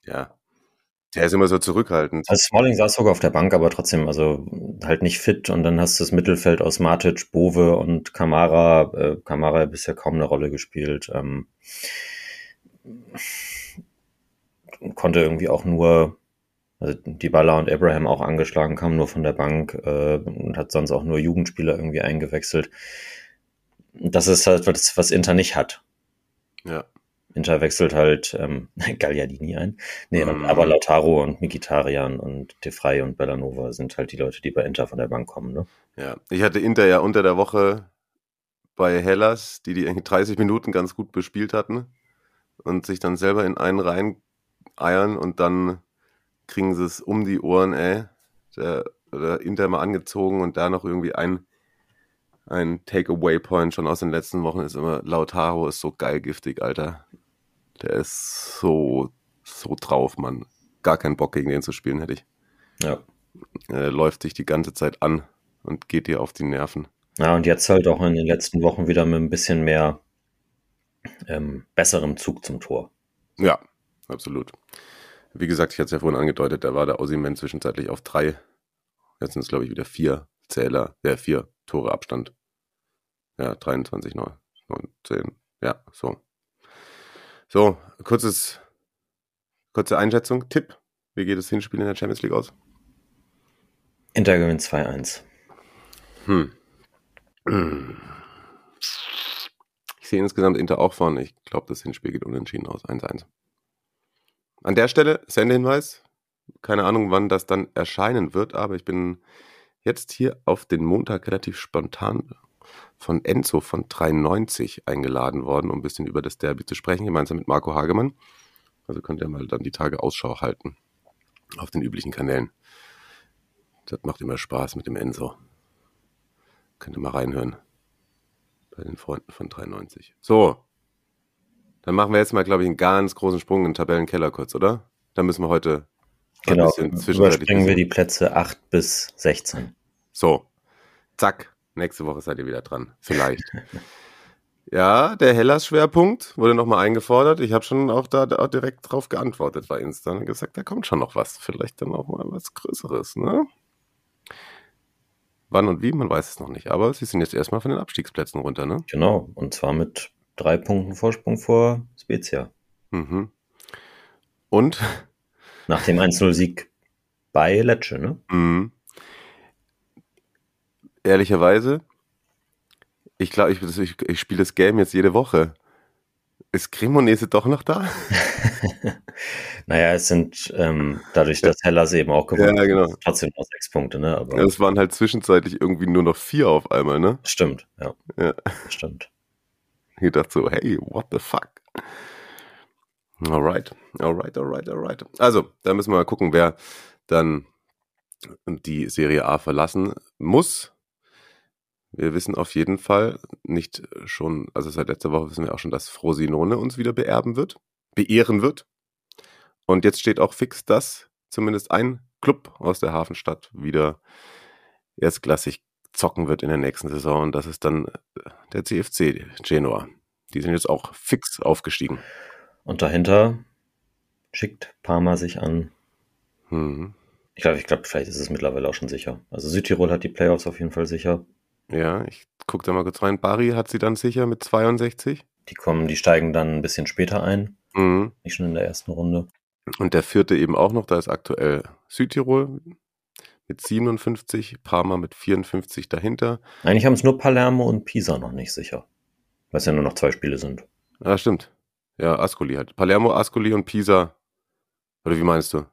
ja. Der ist immer so zurückhaltend. Also Smalling saß sogar auf der Bank, aber trotzdem, also halt nicht fit. Und dann hast du das Mittelfeld aus Matic, Bove und Kamara. Äh, Kamara hat bisher kaum eine Rolle gespielt. Ähm, konnte irgendwie auch nur, also Dybala und Abraham auch angeschlagen, kam nur von der Bank äh, und hat sonst auch nur Jugendspieler irgendwie eingewechselt. Das ist halt was, was Inter nicht hat. Ja. Inter wechselt halt ähm, Gagliardini ein. Nee, Mhm. aber Lautaro und Mikitarian und De Frey und Bellanova sind halt die Leute, die bei Inter von der Bank kommen, ne? Ja, ich hatte Inter ja unter der Woche bei Hellas, die die irgendwie 30 Minuten ganz gut bespielt hatten und sich dann selber in einen rein eiern und dann kriegen sie es um die Ohren, ey. Der, der Inter mal angezogen und da noch irgendwie ein, ein Takeaway-Point schon aus den letzten Wochen ist immer, Lautaro ist so geil giftig, Alter. Der ist so, so drauf, Mann. Gar keinen Bock gegen den zu spielen hätte ich. Ja. Er läuft sich die ganze Zeit an und geht dir auf die Nerven. Ja, und jetzt halt auch in den letzten Wochen wieder mit ein bisschen mehr ähm, besserem Zug zum Tor. Ja, absolut. Wie gesagt, ich hatte es ja vorhin angedeutet, da war der Aussimen zwischenzeitlich auf drei. Jetzt sind es, glaube ich, wieder vier Zähler, der äh, vier Tore Abstand. Ja, 23, 9, 19. Ja, so. So, kurzes, kurze Einschätzung. Tipp. Wie geht das Hinspiel in der Champions League aus? Inter gewinnt 2-1. Hm. Ich sehe insgesamt Inter auch vorne. Ich glaube, das Hinspiel geht unentschieden aus. 1-1. An der Stelle Sendehinweis. Keine Ahnung, wann das dann erscheinen wird, aber ich bin jetzt hier auf den Montag relativ spontan von Enzo von 93 eingeladen worden, um ein bisschen über das Derby zu sprechen, gemeinsam mit Marco Hagemann. Also könnt ihr mal dann die Tage Ausschau halten auf den üblichen Kanälen. Das macht immer Spaß mit dem Enzo. Könnt ihr mal reinhören. Bei den Freunden von 93. So. Dann machen wir jetzt mal, glaube ich, einen ganz großen Sprung in den Tabellenkeller kurz, oder? Da müssen wir heute genau, überspringen wir die Plätze 8 bis 16. So. Zack. Nächste Woche seid ihr wieder dran. Vielleicht. ja, der Hellas-Schwerpunkt wurde nochmal eingefordert. Ich habe schon auch da, da direkt drauf geantwortet bei Insta und gesagt, da kommt schon noch was. Vielleicht dann auch mal was Größeres, ne? Wann und wie, man weiß es noch nicht. Aber sie sind jetzt erstmal von den Abstiegsplätzen runter, ne? Genau. Und zwar mit drei Punkten Vorsprung vor Spezia. Mhm. Und? Nach dem 1-0-Sieg bei Lecce, ne? Mhm ehrlicherweise, ich glaube, ich, ich, ich spiele das Game jetzt jede Woche. Ist Cremonese doch noch da? naja, es sind ähm, dadurch, dass Hellas eben auch gewonnen ja, genau. trotzdem noch sechs Punkte, ne? Aber ja, es waren halt zwischenzeitlich irgendwie nur noch vier auf einmal, ne? Stimmt, ja. ja. Stimmt. Ich dachte so, hey, what the fuck? Alright, alright, alright, alright. Also, da müssen wir mal gucken, wer dann die Serie A verlassen muss. Wir wissen auf jeden Fall nicht schon, also seit letzter Woche wissen wir auch schon, dass Frosinone uns wieder beerben wird, beehren wird. Und jetzt steht auch fix, dass zumindest ein Club aus der Hafenstadt wieder erstklassig zocken wird in der nächsten Saison. Und das ist dann der CFC Genua. Die sind jetzt auch fix aufgestiegen. Und dahinter schickt Parma sich an. Mhm. Ich glaube, ich glaube, vielleicht ist es mittlerweile auch schon sicher. Also Südtirol hat die Playoffs auf jeden Fall sicher. Ja, ich gucke da mal kurz rein. Bari hat sie dann sicher mit 62. Die kommen, die steigen dann ein bisschen später ein. Mhm. Nicht schon in der ersten Runde. Und der vierte eben auch noch, da ist aktuell Südtirol mit 57, Parma mit 54 dahinter. Eigentlich haben es nur Palermo und Pisa noch nicht sicher. Weil es ja nur noch zwei Spiele sind. Ah, stimmt. Ja, Ascoli halt. Palermo, Ascoli und Pisa. Oder wie meinst du?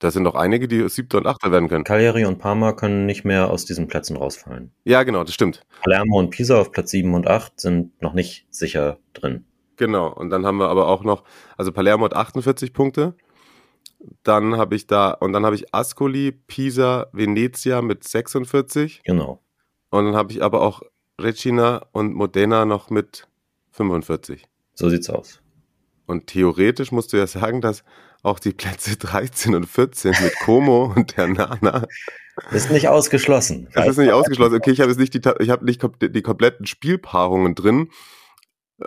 Da sind noch einige, die Siebter und Achter werden können. Cagliari und Parma können nicht mehr aus diesen Plätzen rausfallen. Ja, genau, das stimmt. Palermo und Pisa auf Platz 7 und 8 sind noch nicht sicher drin. Genau, und dann haben wir aber auch noch, also Palermo hat 48 Punkte. Dann habe ich da, und dann habe ich Ascoli, Pisa, Venezia mit 46. Genau. Und dann habe ich aber auch Regina und Modena noch mit 45. So sieht's aus. Und theoretisch musst du ja sagen, dass auch die Plätze 13 und 14 mit Como und Hernana. Ist nicht ausgeschlossen. Das ist nicht ausgeschlossen. Okay, ich habe jetzt nicht die, ich habe nicht die kompletten Spielpaarungen drin.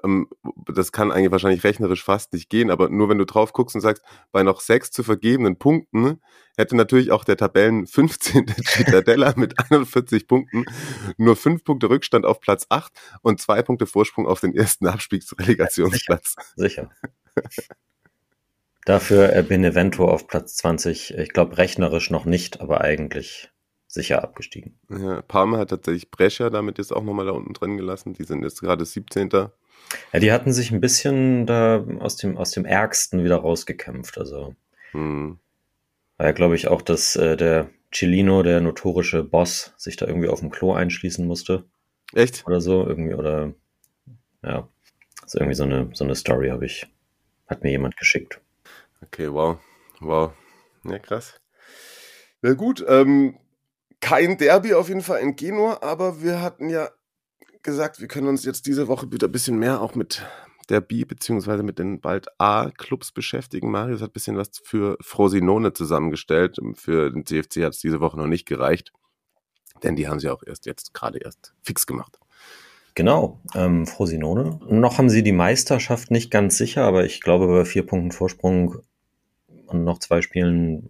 Ähm, das kann eigentlich wahrscheinlich rechnerisch fast nicht gehen, aber nur wenn du drauf guckst und sagst, bei noch sechs zu vergebenen Punkten hätte natürlich auch der Tabellen 15. Cittadella mit 41 Punkten nur fünf Punkte Rückstand auf Platz 8 und zwei Punkte Vorsprung auf den ersten Abstiegsrelegationsplatz. Sicher. Sicher. Dafür äh, Benevento auf Platz 20. Ich glaube, rechnerisch noch nicht, aber eigentlich sicher abgestiegen. Ja, Parma hat tatsächlich Brescia damit jetzt auch nochmal da unten drin gelassen. Die sind jetzt gerade 17. Ja, die hatten sich ein bisschen da aus dem, aus dem Ärgsten wieder rausgekämpft. Also, hm. war ja, glaube ich, auch, dass äh, der Chilino, der notorische Boss, sich da irgendwie auf dem Klo einschließen musste. Echt? Oder so, irgendwie, oder ja. Also irgendwie so eine, so eine Story habe ich, hat mir jemand geschickt. Okay, wow. Wow. Ja, krass. Na gut, ähm, kein Derby auf jeden Fall in Genua, aber wir hatten ja gesagt, wir können uns jetzt diese Woche wieder ein bisschen mehr auch mit der B beziehungsweise mit den bald A-Clubs beschäftigen. Marius hat ein bisschen was für Frosinone zusammengestellt. Für den CFC hat es diese Woche noch nicht gereicht. Denn die haben sie auch erst jetzt gerade erst fix gemacht. Genau, ähm, Frosinone. Noch haben sie die Meisterschaft nicht ganz sicher, aber ich glaube, bei vier Punkten Vorsprung und noch zwei Spielen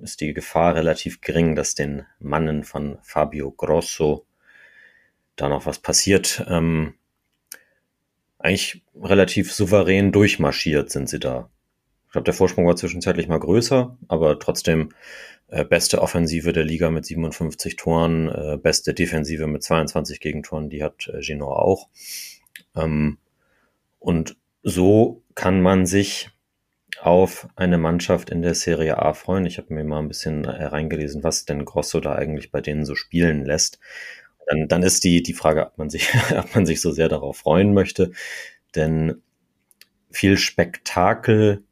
ist die Gefahr relativ gering, dass den Mannen von Fabio Grosso da noch was passiert. Ähm, eigentlich relativ souverän durchmarschiert sind sie da. Ich glaube, der Vorsprung war zwischenzeitlich mal größer, aber trotzdem äh, beste Offensive der Liga mit 57 Toren, äh, beste Defensive mit 22 Gegentoren, die hat äh, Genoa auch. Ähm, und so kann man sich auf eine Mannschaft in der Serie A freuen. Ich habe mir mal ein bisschen reingelesen, was denn Grosso da eigentlich bei denen so spielen lässt. Dann, dann ist die, die Frage, ob man, sich, ob man sich so sehr darauf freuen möchte. Denn viel Spektakel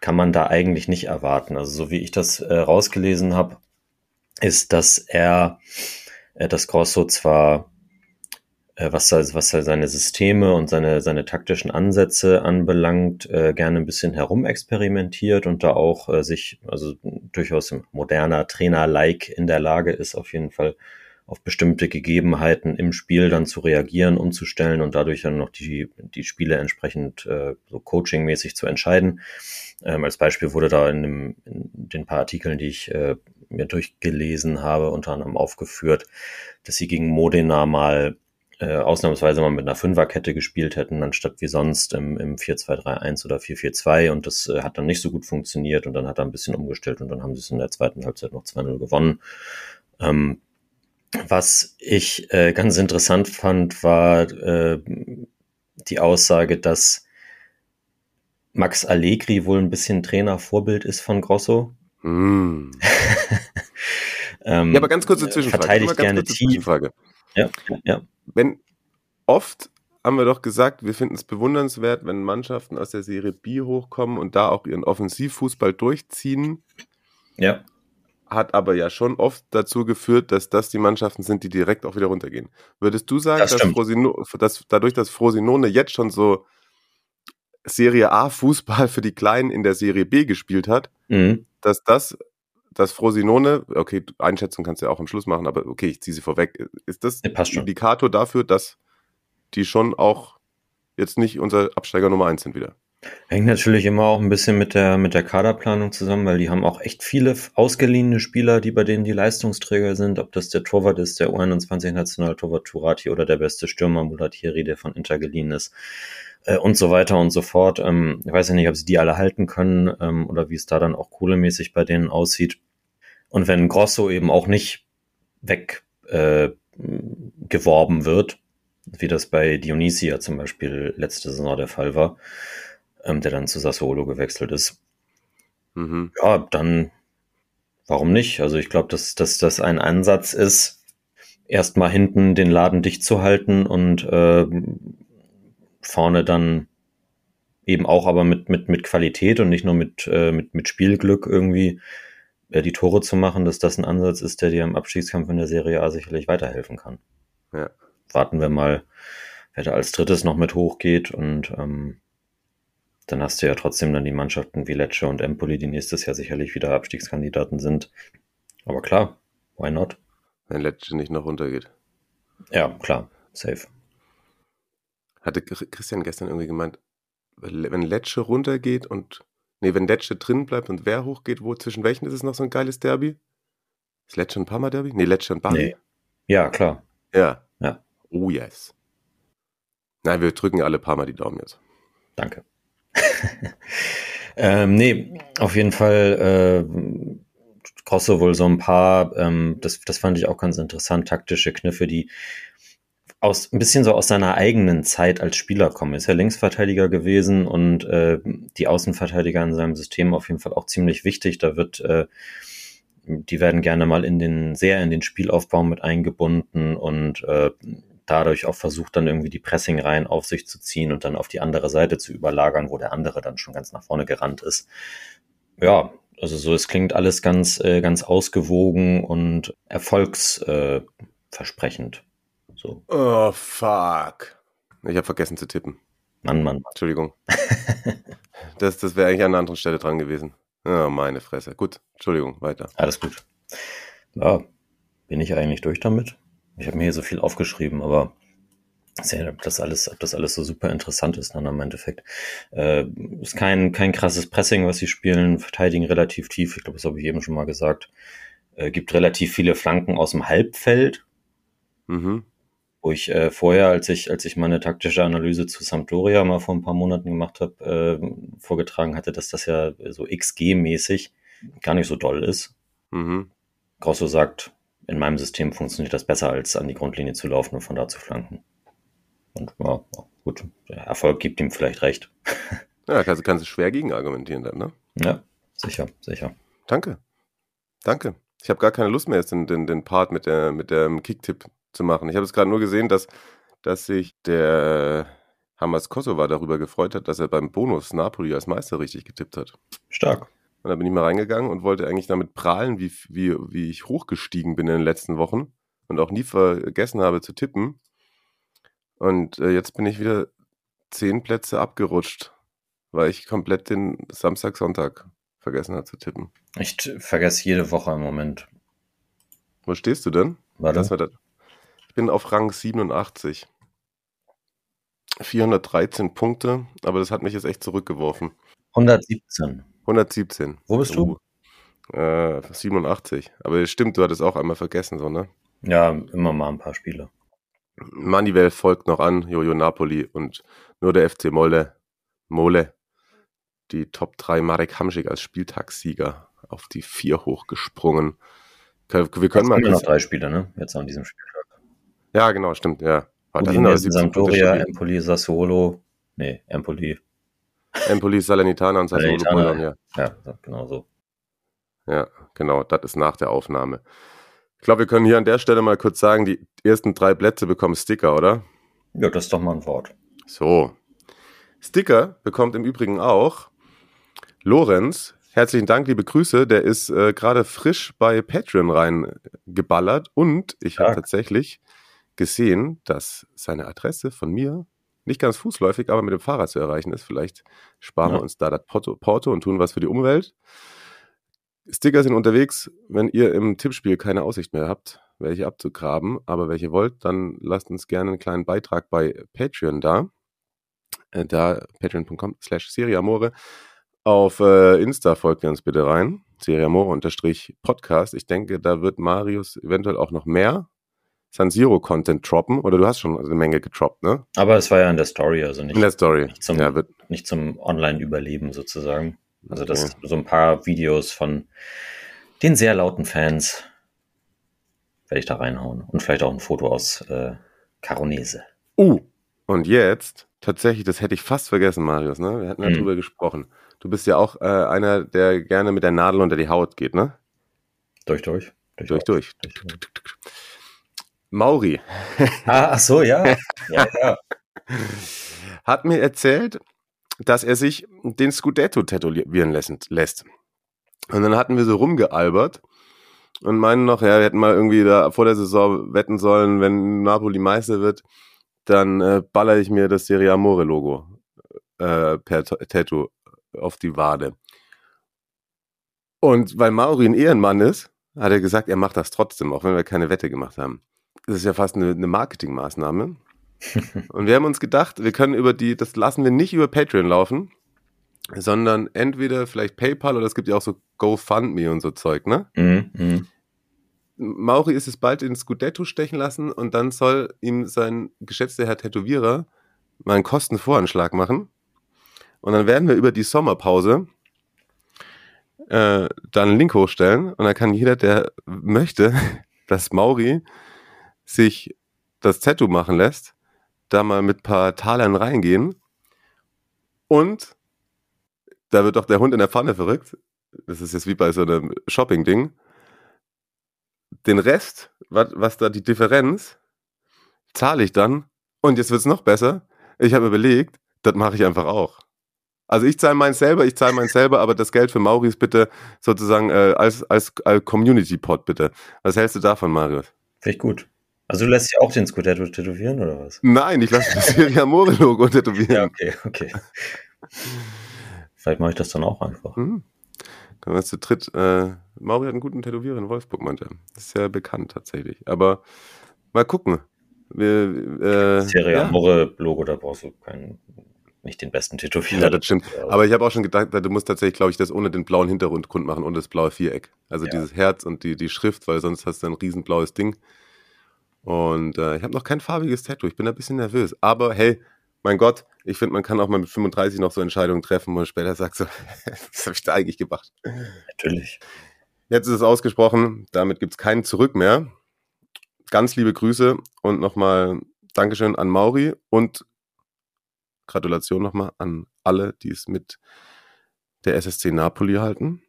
kann man da eigentlich nicht erwarten. Also so wie ich das äh, rausgelesen habe, ist, dass er, äh, das Grosso zwar äh, was, was seine Systeme und seine, seine taktischen Ansätze anbelangt, äh, gerne ein bisschen herumexperimentiert und da auch äh, sich, also durchaus moderner Trainer-like in der Lage ist, auf jeden Fall auf bestimmte Gegebenheiten im Spiel dann zu reagieren, umzustellen und dadurch dann noch die, die Spiele entsprechend äh, so coachingmäßig zu entscheiden. Ähm, als Beispiel wurde da in, dem, in den paar Artikeln, die ich äh, mir durchgelesen habe, unter anderem aufgeführt, dass sie gegen Modena mal äh, ausnahmsweise mal mit einer Fünferkette gespielt hätten, anstatt wie sonst im, im 4-2-3-1 oder 4-4-2 und das äh, hat dann nicht so gut funktioniert und dann hat er ein bisschen umgestellt und dann haben sie es in der zweiten Halbzeit noch 2-0 gewonnen. Ähm, was ich äh, ganz interessant fand, war äh, die Aussage, dass Max Allegri wohl ein bisschen Trainervorbild ist von Grosso. Mm. ähm, ja, aber ganz kurze Zwischenfrage. Verteidigt gerne tief. Ja, ja wenn oft haben wir doch gesagt, wir finden es bewundernswert, wenn Mannschaften aus der Serie B hochkommen und da auch ihren Offensivfußball durchziehen. Ja. Hat aber ja schon oft dazu geführt, dass das die Mannschaften sind, die direkt auch wieder runtergehen. Würdest du sagen, das dass, Frosino, dass dadurch, dass Frosinone jetzt schon so Serie A Fußball für die Kleinen in der Serie B gespielt hat, mhm. dass das dass Frosinone, okay, Einschätzung kannst du ja auch am Schluss machen, aber okay, ich ziehe sie vorweg. Ist das ein Indikator dafür, dass die schon auch jetzt nicht unser Absteiger Nummer eins sind wieder? Hängt natürlich immer auch ein bisschen mit der, mit der Kaderplanung zusammen, weil die haben auch echt viele ausgeliehene Spieler, die bei denen die Leistungsträger sind. Ob das der Torwart ist, der U21-Nationaltorwart Turati oder der beste Stürmer Mulatieri, der von Inter geliehen ist äh, und so weiter und so fort. Ähm, ich weiß ja nicht, ob sie die alle halten können ähm, oder wie es da dann auch kohlemäßig bei denen aussieht. Und wenn Grosso eben auch nicht weggeworben äh, wird, wie das bei Dionysia zum Beispiel letzte Saison der Fall war, ähm, der dann zu Sassuolo gewechselt ist, mhm. ja, dann warum nicht? Also ich glaube, dass, dass das ein Ansatz ist, erstmal hinten den Laden dicht zu halten und äh, vorne dann eben auch aber mit, mit, mit Qualität und nicht nur mit, äh, mit, mit Spielglück irgendwie äh, die Tore zu machen, dass das ein Ansatz ist, der dir im Abstiegskampf in der Serie A sicherlich weiterhelfen kann. Ja. Warten wir mal, wer da als drittes noch mit hochgeht und ähm, dann hast du ja trotzdem dann die Mannschaften wie Lecce und Empoli, die nächstes Jahr sicherlich wieder Abstiegskandidaten sind. Aber klar, why not? Wenn Lecce nicht noch runtergeht. Ja, klar, safe. Hatte Christian gestern irgendwie gemeint, wenn Lecce runtergeht und Nee, wenn Lecce drin bleibt und wer hochgeht, wo zwischen welchen ist es noch so ein geiles Derby? Ist Lecce ein Parma Derby? Nee, Lecce und Bari. Nee. Ja, klar. Ja. Ja. Oh yes. Nein, wir drücken alle Parma die Daumen jetzt. Danke. ähm, nee, auf jeden Fall äh, wohl so ein paar, ähm, das, das fand ich auch ganz interessant, taktische Kniffe, die aus ein bisschen so aus seiner eigenen Zeit als Spieler kommen. Ist ja Linksverteidiger gewesen und äh, die Außenverteidiger in seinem System auf jeden Fall auch ziemlich wichtig. Da wird äh, die werden gerne mal in den sehr in den Spielaufbau mit eingebunden und äh, dadurch auch versucht dann irgendwie die Pressing-Reihen auf sich zu ziehen und dann auf die andere Seite zu überlagern, wo der andere dann schon ganz nach vorne gerannt ist. Ja, also so, es klingt alles ganz, äh, ganz ausgewogen und erfolgsversprechend. So. Oh, fuck. Ich habe vergessen zu tippen. Mann, Mann. Entschuldigung. das das wäre eigentlich an einer anderen Stelle dran gewesen. Oh, meine Fresse. Gut, Entschuldigung, weiter. Alles gut. Ja. bin ich eigentlich durch damit? Ich habe mir hier so viel aufgeschrieben, aber sehen, ob das alles, ob das alles so super interessant ist dann im Endeffekt. Äh, ist kein, kein krasses Pressing, was sie spielen, verteidigen relativ tief, ich glaube, das habe ich eben schon mal gesagt. Äh, gibt relativ viele Flanken aus dem Halbfeld. Mhm. Wo ich äh, vorher, als ich, als ich meine taktische Analyse zu Sampdoria mal vor ein paar Monaten gemacht habe, äh, vorgetragen hatte, dass das ja so XG-mäßig gar nicht so doll ist. Mhm. Grosso sagt, in meinem System funktioniert das besser, als an die Grundlinie zu laufen und von da zu flanken. Und ja, gut, der Erfolg gibt ihm vielleicht recht. Ja, kannst, kannst du schwer gegen argumentieren dann, ne? Ja, sicher, sicher. Danke. Danke. Ich habe gar keine Lust mehr, jetzt den, den, den Part mit, der, mit dem Kicktipp zu machen. Ich habe es gerade nur gesehen, dass, dass sich der Hamas Kosova darüber gefreut hat, dass er beim Bonus Napoli als Meister richtig getippt hat. Stark. Und da bin ich mal reingegangen und wollte eigentlich damit prahlen, wie, wie, wie ich hochgestiegen bin in den letzten Wochen und auch nie vergessen habe zu tippen. Und äh, jetzt bin ich wieder zehn Plätze abgerutscht, weil ich komplett den Samstag, Sonntag vergessen habe zu tippen. Ich vergesse jede Woche im Moment. Wo stehst du denn? Warte. War das. Ich bin auf Rang 87. 413 Punkte, aber das hat mich jetzt echt zurückgeworfen. 117. 117. Wo bist du? Uh, äh, 87. Aber stimmt, du hattest auch einmal vergessen, so, ne? Ja, immer mal ein paar Spiele. Manivel folgt noch an, Jojo Napoli und nur der FC Molle, Mole, die Top 3 Marek Hamschik als Spieltagssieger auf die 4 hochgesprungen. Wir können Jetzt mal. noch drei Spiele, ne? Jetzt an diesem Spieltag. Ja, genau, stimmt, ja. Da sind aber Udinese, 17 Sampdoria, Empoli, Sassuolo. Nee, Empoli. Empoli, Salernitana und Sassuolo. Bologna. Ja, genau so. Ja, genau, das ist nach der Aufnahme. Ich glaube, wir können hier an der Stelle mal kurz sagen, die ersten drei Plätze bekommen Sticker, oder? Ja, das ist doch mal ein Wort. So. Sticker bekommt im Übrigen auch Lorenz. Herzlichen Dank, liebe Grüße. Der ist äh, gerade frisch bei Patreon reingeballert und ich habe tatsächlich gesehen, dass seine Adresse von mir nicht ganz fußläufig, aber mit dem Fahrrad zu erreichen ist. Vielleicht sparen Ja. wir uns da das Porto, Porto und tun was für die Umwelt. Sticker sind unterwegs. Wenn ihr im Tippspiel keine Aussicht mehr habt, welche abzugraben, aber welche wollt, dann lasst uns gerne einen kleinen Beitrag bei Patreon da. Äh, Da patreon.com slash seriamore. Auf äh, Insta folgt ihr uns bitte rein. Seriamore unterstrich Podcast. Ich denke, da wird Marius eventuell auch noch mehr San Siro Content droppen. Oder du hast schon eine Menge getroppt, ne? Aber es war ja in der Story, also nicht, In der Story. nicht zum, Ja, nicht zum Online-Überleben sozusagen. Also das Okay. so ein paar Videos von den sehr lauten Fans werde ich da reinhauen. Und vielleicht auch ein Foto aus äh, Caronese. Uh, und jetzt, tatsächlich, das hätte ich fast vergessen, Marius, ne? Wir hatten ja Mhm. drüber gesprochen. Du bist ja auch äh, einer, der gerne mit der Nadel unter die Haut geht, ne? Durch, durch. Durch, durch. durch. Mauri Ah, ach so, ja. ja, ja. hat mir erzählt, dass er sich den Scudetto tätowieren lässt. Und dann hatten wir so rumgealbert und meinen noch, ja, wir hätten mal irgendwie da vor der Saison wetten sollen, wenn Napoli Meister wird, dann äh, baller ich mir das Serie Amore Logo äh, per Tattoo auf die Wade. Und weil Mauri ein Ehrenmann ist, hat er gesagt, er macht das trotzdem, auch wenn wir keine Wette gemacht haben. Das ist ja fast eine, eine Marketingmaßnahme. Und wir haben uns gedacht, wir können über die, das lassen wir nicht über Patreon laufen, sondern entweder vielleicht PayPal oder es gibt ja auch so GoFundMe und so Zeug, ne? Mhm, mhm. Mauri ist es bald ins Scudetto stechen lassen und dann soll ihm sein geschätzter Herr Tätowierer mal einen Kostenvoranschlag machen. Und dann werden wir über die Sommerpause äh, dann einen Link hochstellen und dann kann jeder, der möchte, dass Mauri sich das Tattoo machen lässt, da mal mit paar Talern reingehen. Und da wird doch der Hund in der Pfanne verrückt. Das ist jetzt wie bei so einem Shopping-Ding. Den Rest, was, was da die Differenz, zahle ich dann. Und jetzt wird es noch besser. Ich habe überlegt, das mache ich einfach auch. Also ich zahle meins selber, ich zahle meins selber, aber das Geld für Maurice bitte sozusagen äh, als, als, als Community-Pod bitte. Was hältst du davon, Marius? Ich gut. Also du lässt dich auch den Scudetto tätowieren oder was? Nein, ich lasse das Serie Amore-Logo tätowieren. Ja, okay, okay. Vielleicht mache ich das dann auch einfach. Hm. Können wir zu dritt. Äh, Mauri hat einen guten Tätowierer in Wolfsburg, meinte er. Das ist ja bekannt tatsächlich. Aber mal gucken. Wir, äh, Serie ja. Amore Logo, da brauchst du keinen, nicht den besten Tätowierer. Ja, das stimmt. Aber ich habe auch schon gedacht, du musst tatsächlich, glaube ich, das ohne den blauen Hintergrund machen und das blaue Viereck. Also Ja. dieses Herz und die, die Schrift, weil sonst hast du ein riesen blaues Ding. Und äh, ich habe noch kein farbiges Tattoo. Ich bin ein bisschen nervös. Aber hey, mein Gott, ich finde, man kann auch mal mit 35 noch so Entscheidungen treffen, wo man später sagt, so, was habe ich da eigentlich gemacht? Natürlich. Jetzt ist es ausgesprochen, damit gibt es keinen Zurück mehr. Ganz liebe Grüße und nochmal Dankeschön an Mauri und Gratulation nochmal an alle, die es mit der SSC Napoli halten.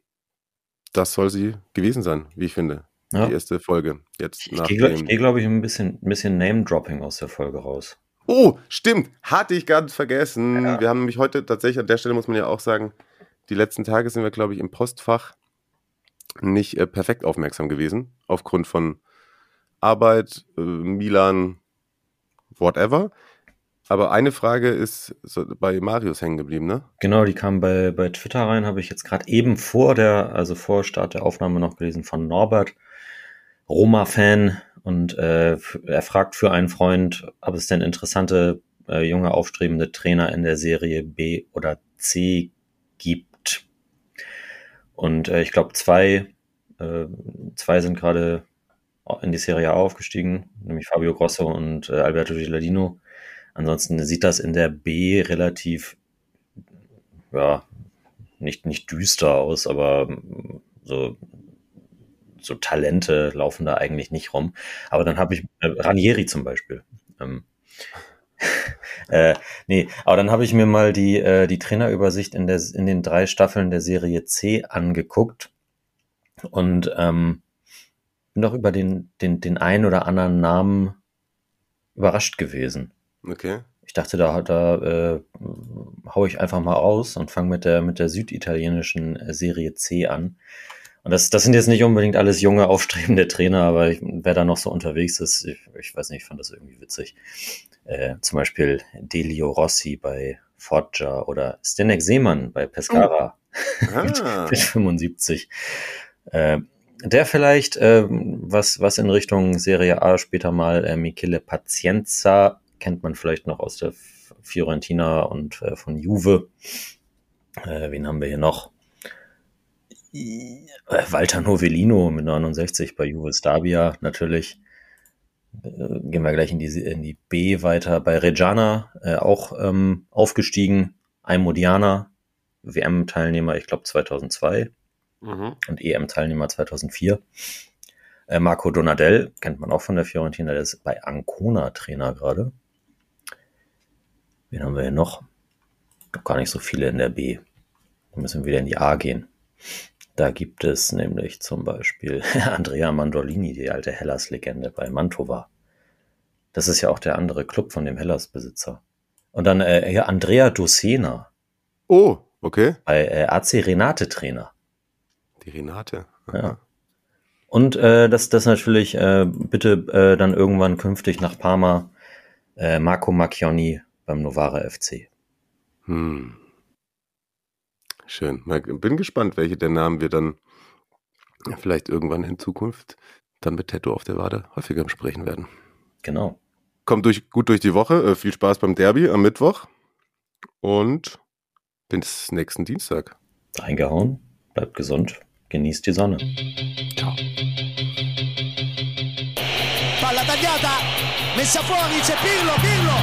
Das soll sie gewesen sein, wie ich finde. Ja. Die erste Folge. Jetzt Ich gehe, geh, glaube ich, ein bisschen, ein bisschen Name-Dropping aus der Folge raus. Oh, stimmt. Hatte ich ganz vergessen. Ja. Wir haben nämlich heute tatsächlich, an der Stelle muss man ja auch sagen, die letzten Tage sind wir, glaube ich, im Postfach nicht äh, perfekt aufmerksam gewesen. Aufgrund von Arbeit, äh, Milan, whatever. Aber eine Frage ist so bei Marius hängen geblieben, ne? Genau, die kam bei, bei Twitter rein, habe ich jetzt gerade eben vor der, also vor Start der Aufnahme noch gelesen von Norbert, Roma-Fan. Und äh, er fragt für einen Freund, ob es denn interessante äh, junge aufstrebende Trainer in der Serie B oder C gibt. Und äh, ich glaube, zwei, äh, zwei sind gerade in die Serie A aufgestiegen, nämlich Fabio Grosso und äh, Alberto Gilardino. Ansonsten sieht das in der B relativ, ja, nicht, nicht düster aus, aber so, so Talente laufen da eigentlich nicht rum. Aber dann habe ich äh, Ranieri zum Beispiel. Ähm, äh, nee, aber dann habe ich mir mal die, äh, die Trainerübersicht in, der, in den drei Staffeln der Serie C angeguckt und ähm, bin doch über den, den, den einen oder anderen Namen überrascht gewesen. Okay. Ich dachte, da, da äh, hau ich einfach mal aus und fange mit der, mit der süditalienischen Serie C an. Und das, das sind jetzt nicht unbedingt alles junge, aufstrebende Trainer, aber ich, wer da noch so unterwegs ist, ich, ich weiß nicht, ich fand das irgendwie witzig. Äh, zum Beispiel Delio Rossi bei Foggia oder Stenek Seemann bei Pescara Ah, mit 75. Äh, der vielleicht, äh, was, was in Richtung Serie A später mal äh, Michele Pazienza, kennt man vielleicht noch aus der Fiorentina und äh, von Juve. Äh, wen haben wir hier noch? Äh, Walter Novellino mit 69 bei Juve Stabia natürlich. Äh, gehen wir gleich in die, in die B weiter. Bei Reggiana äh, auch ähm, aufgestiegen. Aimodiana, WM-Teilnehmer, ich glaube 2002 mhm. und EM-Teilnehmer 2004. Äh, Marco Donadell kennt man auch von der Fiorentina, der ist bei Ancona Trainer gerade. Wen haben wir hier noch? Doch gar nicht so viele in der B. Da müssen wir wieder in die A gehen. Da gibt es nämlich zum Beispiel Andrea Mandolini, die alte Hellas-Legende bei Mantova. Das ist ja auch der andere Club von dem Hellas-Besitzer. Und dann äh, ja, Andrea Docena Oh, okay. bei äh, AC Renate Trainer. Die Renate. Ja. Und äh, das, das natürlich äh, bitte äh, dann irgendwann künftig nach Parma äh, Marco Macchioni beim Novara FC. Hm. Schön. Mal- Bin gespannt, welche der Namen wir dann vielleicht irgendwann in Zukunft dann mit Tattoo auf der Wade häufiger besprechen werden. Genau. Kommt durch, gut durch die Woche. Äh, viel Spaß beim Derby am Mittwoch. Und bis nächsten Dienstag. Reingehauen, bleibt gesund, genießt die Sonne. Palla tagliata, messa fuori, c'è Pirlo, Pirlo,